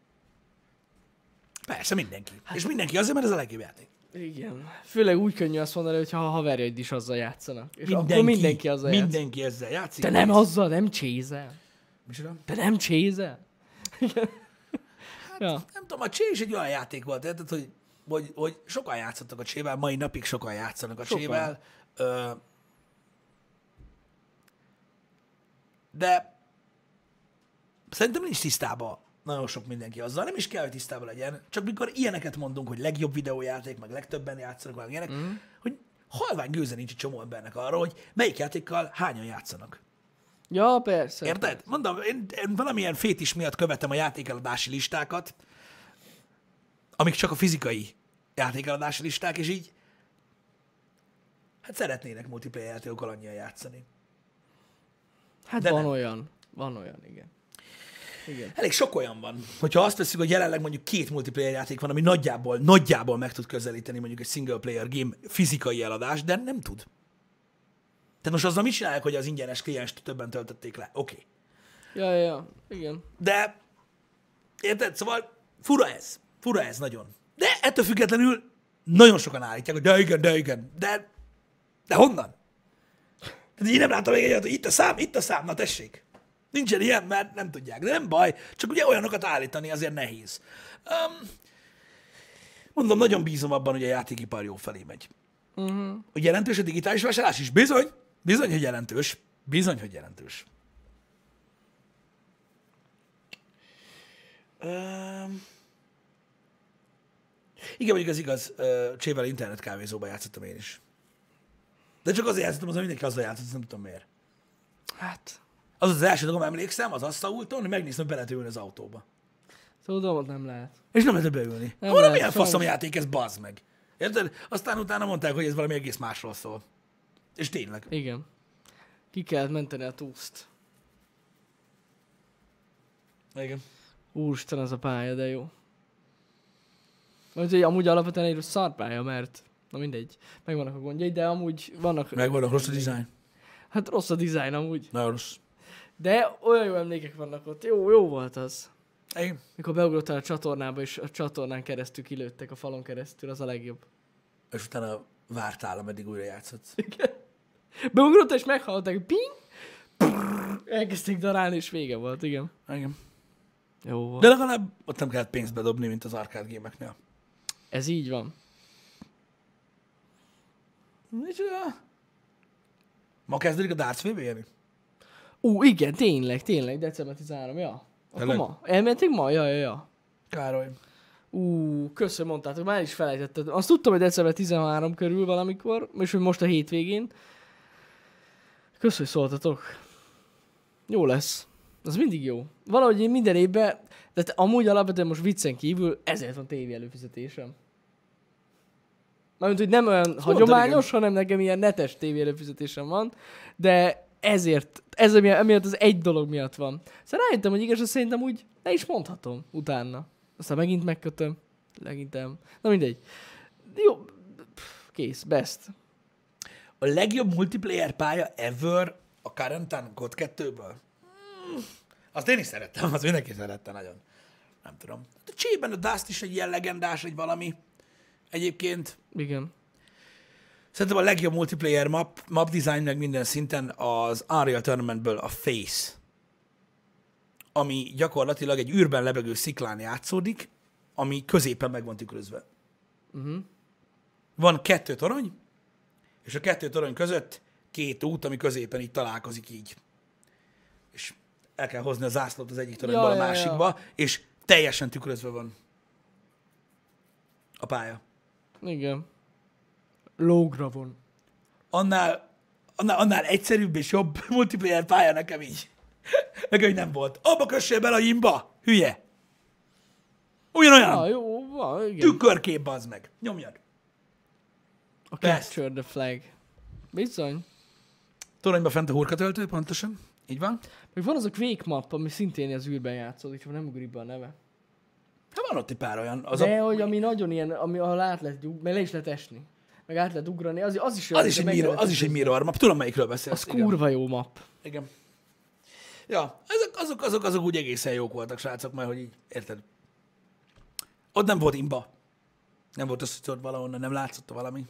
Persze, mindenki. Hát, és mindenki azért, mert ez a legjobb játék. Igen. Főleg úgy könnyű azt mondani, hogy ha a haverjaid is azzal játszanak. És mindenki, akkor mindenki azzal játszik. Mindenki ezzel játszik. Te nem azzal, nem csézel. Micsoda? Te nem csézel. ja. nem tudom, a Csé is egy olyan játék volt, érted, hogy, hogy, hogy sokan játszottak a Csével, mai napig sokan játszanak a Sokan. Csével. Ö, de szerintem nincs tisztában nagyon sok mindenki azzal, nem is kell, hogy tisztában legyen, csak mikor ilyeneket mondunk, hogy legjobb videójáték, meg legtöbben játszanak, meg ilyenek, mm. hogy halvány gőze nincs egy csomó embernek arra, hogy melyik játékkal hányan játszanak. ja, persze. Érted? Mondom, én, én valamilyen fétis miatt követem a játékeladási listákat, amik csak a fizikai játékeladási listák, és így hát szeretnének multiplayer játékokkal annyian játszani. Hát De van nem. olyan. Van olyan, igen. Igen. Elég sok olyan van. Hogyha azt veszük, hogy jelenleg mondjuk két multiplayer játék van, ami nagyjából, nagyjából meg tud közelíteni mondjuk egy single player game fizikai eladás, de nem tud. Tehát most azzal mit csinálják, hogy az ingyenes klienst többen töltötték le? Oké. Okay. Ja, ja, ja. Igen. De, érted? Szóval fura ez. Fura ez nagyon. De ettől függetlenül nagyon sokan állítják, hogy de igen, de igen, de, de honnan? Tehát én nem látom még egyet, hogy itt a szám, itt a szám, na tessék. Nincsen ilyen, mert nem tudják, de nem baj, csak ugye olyanokat állítani azért nehéz. Um, mondom, nagyon bízom abban, hogy a játékipar jó felé megy. Uh-huh. Hogy jelentős a digitális vásárlás is? Bizony, bizony, hogy jelentős. Bizony, hogy jelentős. Um, igen, mondjuk az igaz, uh, Csével internet kávézóba játszottam én is. De csak azért játszottam, az mindenki azzal játszott, nem tudom miért. Hát, Az az első dolgom, emlékszem, az asztalúton, hogy megnéztem, hogy be lehet ülni az autóba. tudom, ott nem lehet. És nem lehet beülni. Nem Mondom, milyen faszom játék ez, bazd meg. Érted? Aztán utána mondták, hogy ez valami egész másról szól. És tényleg. Igen. Ki kellett menteni a túszt. Igen. Úristen, az a pálya, de jó. Vagy hogy amúgy alapvetően egy szar pálya, mert na mindegy, megvannak a gondjai, de amúgy vannak... Megvannak rossz a dizájn. Hát rossz a dizájn amúgy. Nagyon rossz. De olyan jó emlékek vannak ott. Jó, jó volt az. Igen. Mikor beugrottál a csatornába, és a csatornán keresztül kilőttek a falon keresztül, az a legjobb. És utána vártál, ameddig újra játszott. Beugrottál, és meghallották, hogy ping, prrr, elkezdték darálni, és vége volt, igen. Igen. Jó volt. De legalább ott nem kellett pénzt bedobni, mint az arcade gémeknél. Ez így van. Micsoda? Ma kezdődik a Darts VB? Ú, igen, tényleg, tényleg, december 13, ja. Akkor Tényleg? ma. Elmentek ma? Ja, ja, ja. Károly. Ú, köszönöm, mondtátok, már is felejtettem. Azt tudtam, hogy december 13 körül valamikor, és hogy most a hétvégén. Köszönöm, hogy szóltatok. Jó lesz. Az mindig jó. Valahogy én minden évben, de amúgy alapvetően most viccen kívül ezért van tévé előfizetésem. Mármint, hogy nem olyan hagyományos, hanem nekem ilyen netes tévé előfizetésem van, de ezért, ez emiatt, az egy dolog miatt van. Szóval rájöttem, hogy igaz, szerintem úgy le is mondhatom utána. Aztán megint megkötöm. Legintem. Na mindegy. Jó. Kész. Best. A legjobb multiplayer pálya ever a Quarantine God 2-ből? Hmm. Azt én is szerettem, az mindenki szerette nagyon. Nem tudom. A Csében a Dust is egy ilyen legendás, egy valami. Egyébként Igen. Szerintem a legjobb multiplayer map, map design meg minden szinten az Unreal Tournamentből a Face. Ami gyakorlatilag egy űrben lebegő sziklán játszódik, ami középen meg van tükrözve. Uh-huh. Van kettő torony, és a kettő torony között két út, ami középen így találkozik így. És el kell hozni a zászlót az egyik toronyból Ja, a ja, ja. másikba, és teljesen tükrözve van a pálya. Igen. Lógra van. Annál, annál, annál egyszerűbb és jobb *laughs* multiplayer pálya nekem így. *laughs* Nekem így nem volt. Abba kössél bele a jimba, hülye. Ugyanolyan. Ah, jó, van, igen. Tükörkép az meg. Nyomjad. A Best. Capture the Flag. Bizony. Toronyba fent a hurkatöltő, pontosan. Így van. Még van az a Quake map, ami szintén az űrben játszódik, csak nem ugrik be a neve. Hát van ott egy pár olyan. Az, De a, hogy ami nagyon ilyen, ami ahol át lehet, meg le is lehet esni. Meg át lehet ugrani, az, az is az, is egy mirror, az is egy mirror map. Tudom, melyikről beszélsz. Az kurva jó map. Igen. Ja, ezek, azok, azok, azok úgy egészen jók voltak, srácok, mert hogy így, érted? Ott nem volt imba. Nem volt az, hogy ott valahonnan nem látszott valami.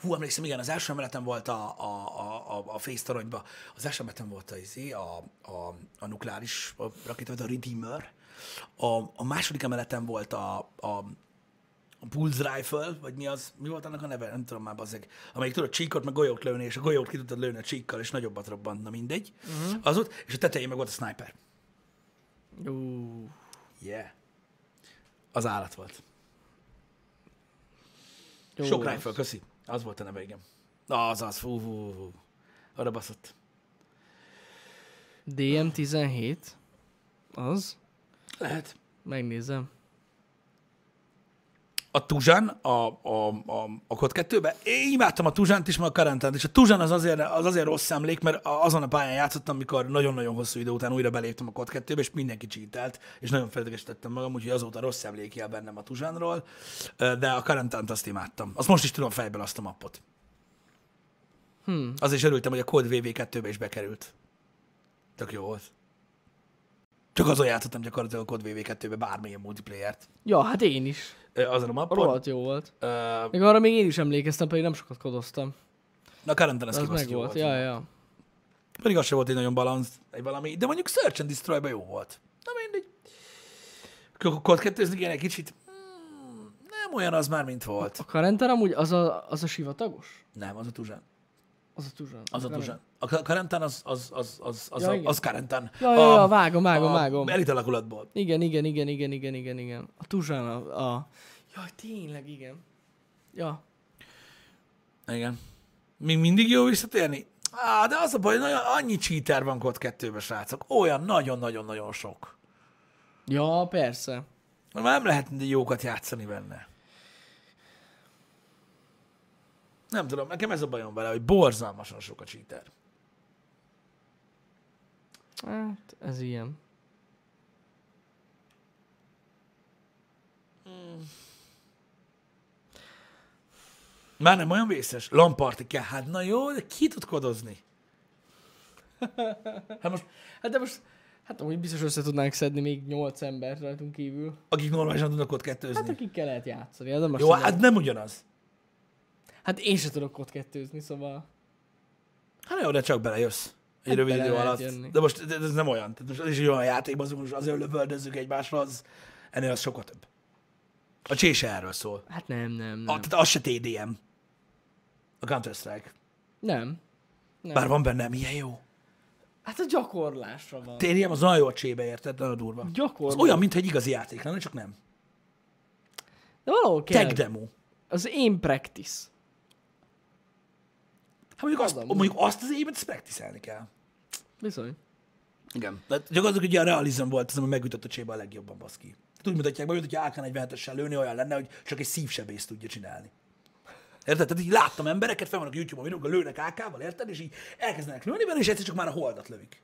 Hú, emlékszem, igen, az első emeleten volt a, a, a, a, a Face toronyba, az első emeleten volt a, izé, a, a, a nukleáris rakéta, a Redeemer. A, a második emeleten volt a, a, a Pulse Rifle, vagy mi az, mi volt annak a neve, nem tudom már bazzeg, amelyik tudod csíkot, meg golyót lőni, és a golyót ki tudod lőni a csíkkal, és nagyobbat robbant, na mindegy. Uh-huh. Az ott, és a tetején meg volt a sniper. Ú, Yeah. Az állat volt. jó Sok lesz. rifle, köszi. Az volt a neve, igen. Az az, fú, fú, fú. Arra baszott. DM17? Az? Lehet. Megnézem. A Tuzsán, a, a, a, a Kod 2-ben, én imádtam a Tuzsánt is, meg a Karantánt is. A Tuzsán az azért, az azért rossz emlék, mert azon a pályán játszottam, amikor nagyon-nagyon hosszú idő után újra beléptem a Kod 2-be, és mindenki cheatelt, és nagyon felidegesítettem magam, úgyhogy azóta rossz emlék jel bennem a Tuzsánról, de a Karantánt azt imádtam. Azt most is tudom fejből azt a mappot. Hm. Az is örültem, hogy a Code VV2-be is bekerült. Tök jó volt. Csak azon játszottam gyakorlatilag a Code VV2-be bármilyen multiplayer-t. Ja, hát én is. Azon a mappon. Rohadt jó volt. Ö, Még arra még én is emlékeztem, pedig nem sokat kodoztam. Na, Quarantine az Az meg volt. volt. Ja, ja. Pedig az sem volt egy nagyon balansz, egy valami, de mondjuk Search and destroy jó volt. Na mindegy. Code 2 igen, egy kicsit hmm, nem olyan az már, mint volt. A Karenter amúgy az a, az a sivatagos? Nem, az a Tuzsán. Az a Tuzsán. Az a Tuzsán. A Karantán az, az, az, az, az, Ja, a, az Karantán. Ja, ja, ja, vágom, vágom, vágom. elit alakulatból. Igen, igen, igen, igen, igen, igen, igen. A Tuzsán a... a... Jaj, tényleg, igen. Ja. Igen. Még mindig jó visszatérni? Á, de az a baj, nagyon, annyi cheater van Code 2 srácok. Olyan nagyon-nagyon-nagyon sok. Ja, persze. Már nem lehet jókat játszani benne. Nem tudom, nekem ez a bajom vele, hogy borzalmasan sok a cheater. Hát, ez ilyen. Már nem olyan vészes? Lamparti kell. Hát na jó, de ki tud kodozni? *laughs* Hát most, Hát de most... Hát amúgy biztos össze tudnánk szedni még nyolc embert rajtunk kívül. akik normálisan tudnak ott Hát kettőzni. akikkel lehet játszani. Hát, de most Jó, nem- hát nem ugyanaz. Hát én se tudok ott kettőzni, szóval... Hát jó, de csak belejössz. Egy Hát rövid idő alatt. jönni. De most de ez nem olyan. Tehát most az is olyan játék, az most azért lövöldözzük egymásra, az ennél az sokkal több. A csése erről szól. Hát nem, nem, nem. A, tehát az se TDM. A Counter-Strike. Nem. nem. Bár van benne, milyen jó. Hát a gyakorlásra van. TDM az nagyon jó a csébe, érted? Nagyon durva. Az Gyakorlás. olyan, mintha egy igazi játék lenne, csak nem. De valahol kell. Tech demo. Az én practice. Hát mondjuk azt, mondjuk azt az évet practice kell. Bizony. Igen. De gyakorlatilag ugye a realizm volt az, ami megütött a csébe a legjobban, baszki. Tehát úgy mutatják be, mint hogyha AK-47-essel lőni, olyan lenne, hogy csak egy szívsebészt tudja csinálni. Érted? Tehát így láttam embereket, fel vannak a YouTube-on videók, lőnek AK-val, érted? És így elkezdenek lőni benne, és egyszer csak már a holdat lövik.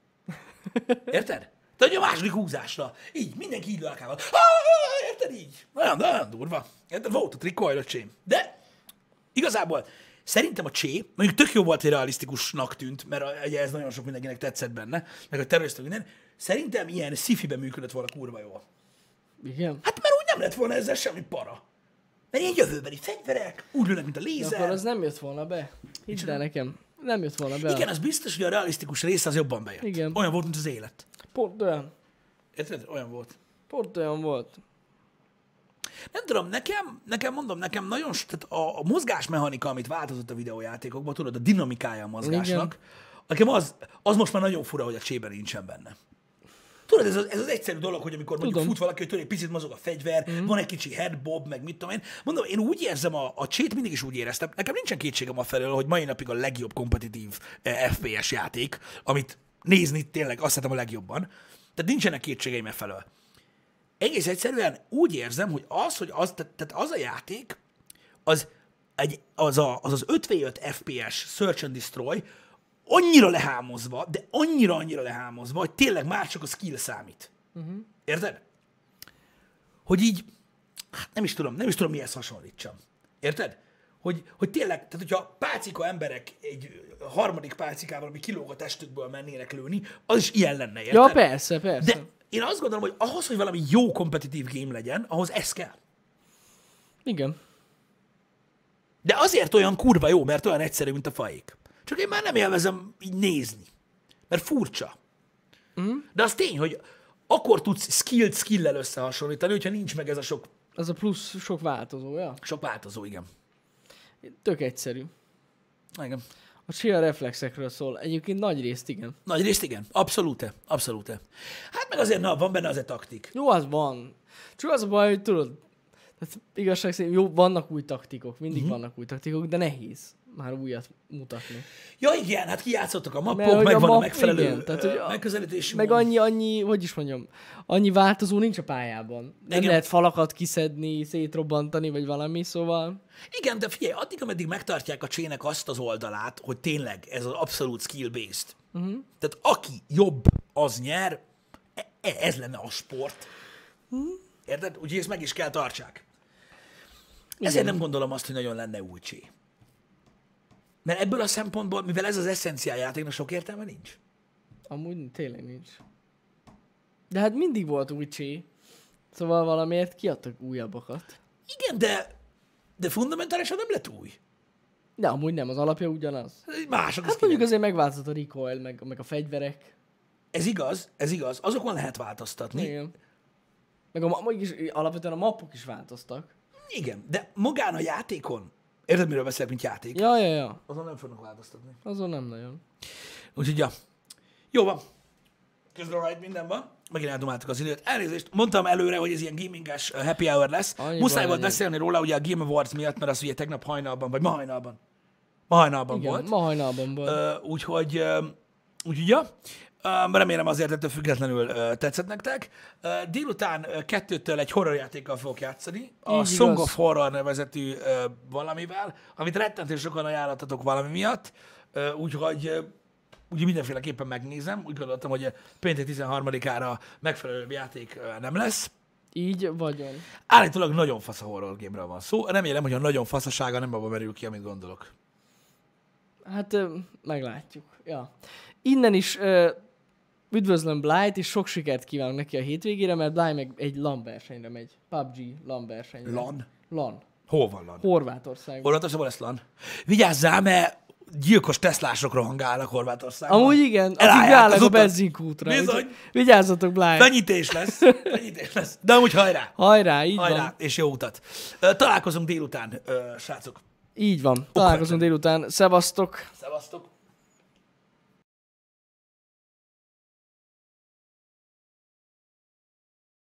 Érted? Hogy a második húzásra. Így, mindenki így lő AK-val. Ah, Érted így? Nagyon, nagyon durva. Érted? Volt a trikó, öcsém. De igazából szerintem a csé, mondjuk tök jó volt, hogy realisztikusnak tűnt, mert ugye ez nagyon sok mindenkinek tetszett benne, meg a terrorista minden. Szerintem ilyen sci-fiben működött volna kurva jól. Igen. Hát mert úgy nem lett volna ezzel semmi para. Mert ilyen jövőbeli fegyverek, úgy lőnek, mint a De lézer. akkor az nem jött volna be. Hidd el nekem. Nem jött volna be. Igen, az biztos, hogy a realisztikus része az jobban bejött. Igen. Olyan volt, mint az élet. Pont olyan. Érted? Olyan volt. Pont olyan volt. Nem tudom, nekem, nekem mondom, nekem nagyon, tehát a, a mozgásmechanika, amit változott a videójátékokban, tudod, a dinamikája a mozgásnak, nekem az, az most már nagyon fura, hogy a csében nincsen benne. Tudod, ez az, ez az egyszerű dolog, hogy amikor mondjuk Tudom. fut valaki, hogy tudod, egy picit mozog a fegyver, mm. van egy kicsi headbob, meg mit tudom én. Mondom, én úgy érzem, a, a csét mindig is úgy éreztem, nekem nincsen kétségem a felől, hogy mai napig a legjobb kompetitív eh, FPS játék, amit nézni tényleg azt hiszem a legjobban. Tehát nincsenek kétségeim e felől egész egyszerűen úgy érzem, hogy az, hogy az, tehát tehát az a játék, az, egy, az, a, az az 5v5 FPS Search and Destroy annyira lehámozva, de annyira-annyira lehámozva, hogy tényleg már csak a skill számít. Uh-huh. Érted? Hogy így, hát nem is tudom, nem is tudom mihez hasonlítsam. Érted? Hogy, hogy tényleg, tehát hogyha pácika emberek egy harmadik pácikával, ami kilóg a testükből mennének lőni, az is ilyen lenne, érted? Ja, persze, persze. De én azt gondolom, hogy ahhoz, hogy valami jó kompetitív game legyen, ahhoz ez kell. Igen. De azért olyan kurva jó, mert olyan egyszerű, mint a faék. Csak én már nem élvezem így nézni. Mert furcsa. Mm. De az tény, hogy akkor tudsz skilled skill-el összehasonlítani, hogyha nincs meg ez a sok, Az a plusz sok változója. sok változó, igen. Tök egyszerű. igen. A chill reflexekről szól. Egyébként nagy részt igen. Nagy részt igen. Abszolút. Abszolút. Hát meg azért, na, van benne az a taktik. Jó, az van. Csak az a baj, hogy tudod, tehát igazság szerint jó, vannak új taktikok, mindig Mhm. mm-hmm. vannak új taktikok, de nehéz már újat mutatni. Ja, igen, hát kijátszottak a mappok, a megvan a, map- megfelelő igen, tehát, hogy a- megközelítési Meg mód. annyi, annyi, hogy is mondjam, annyi változó nincs a pályában. Nem Igen. lehet falakat kiszedni, szétrobbantani, vagy valami, szóval... Igen, de figyelj, addig, ameddig megtartják a csének azt az oldalát, hogy tényleg ez az abszolút skill-based. Uh-huh. Tehát aki jobb, az nyer, E- e- ez lenne a sport. Uh-huh. Érted? Úgyhogy ezt meg is kell tartsák. Ezért nem gondolom azt, hogy nagyon lenne új csé. Mert ebből a szempontból, mivel ez az eszenciál játéknak sok értelme nincs. Amúgy tényleg nincs. De hát mindig volt új csé. Szóval valamiért kiadtak újabbakat. Igen, de, de fundamentálisan nem lett új. De amúgy nem, az alapja ugyanaz. Mások Hát mondjuk azért megváltozott a recoil, meg, meg a fegyverek. Ez igaz, ez igaz. Azokon lehet változtatni. Igen. Meg a, mégis alapvetően a mappok is változtak. Igen, de magán a játékon, érted, miről beszélek, mint játék? Ja, ja, ja. Azon nem fognak változtatni. Azon nem nagyon. Úgyhogy, ja. Jó van. Közben rajt minden van. Megint eldomáltuk az időt. Elnézést, mondtam előre, hogy ez ilyen gaminges uh, happy hour lesz. Annyi Muszáj volt beszélni róla ugye a Game Awards miatt, mert az ugye tegnap hajnalban, vagy ma hajnalban. Ma hajnalban Igen, volt. ma hajnalban volt. Uh, úgyhogy, uh, úgyhogy ja. Remélem azért ettől függetlenül tetszett nektek. Délután kettőtől egy horrorjátékkal fogok játszani. A Így Song igaz. of Horror nevezetű valamivel, amit rettentő sokan ajánlottatok valami miatt. Úgyhogy úgy mindenféleképpen megnézem. Úgy gondoltam, hogy péntek 13-ára megfelelőbb játék nem lesz. Így vagyon. Állítólag nagyon fasz a horror game van szó. Remélem, hogy a nagyon faszasága nem abban merül ki, amit gondolok. Hát meglátjuk. Ja. Innen is ö, üdvözlöm Blight, és sok sikert kívánok neki a hétvégére, mert Blight meg egy LAN versenyre megy. PUBG LAN versenyre. LAN? LAN. Hol van LAN? Horvátországban. Horvátországban lesz LAN. Vigyázzál, mert gyilkos teszlások rohangálnak Horvátországban. Amúgy igen, akik az a benzinkútra. Bizony. Vigyázzatok, Blight. Fenyítés lesz. *laughs* Fenyítés lesz. De amúgy hajrá. Hajrá, így Hajrá, van. és jó utat. Találkozunk délután, srácok. Így van. Találkozunk délután. Szevasztok. Szevasztok.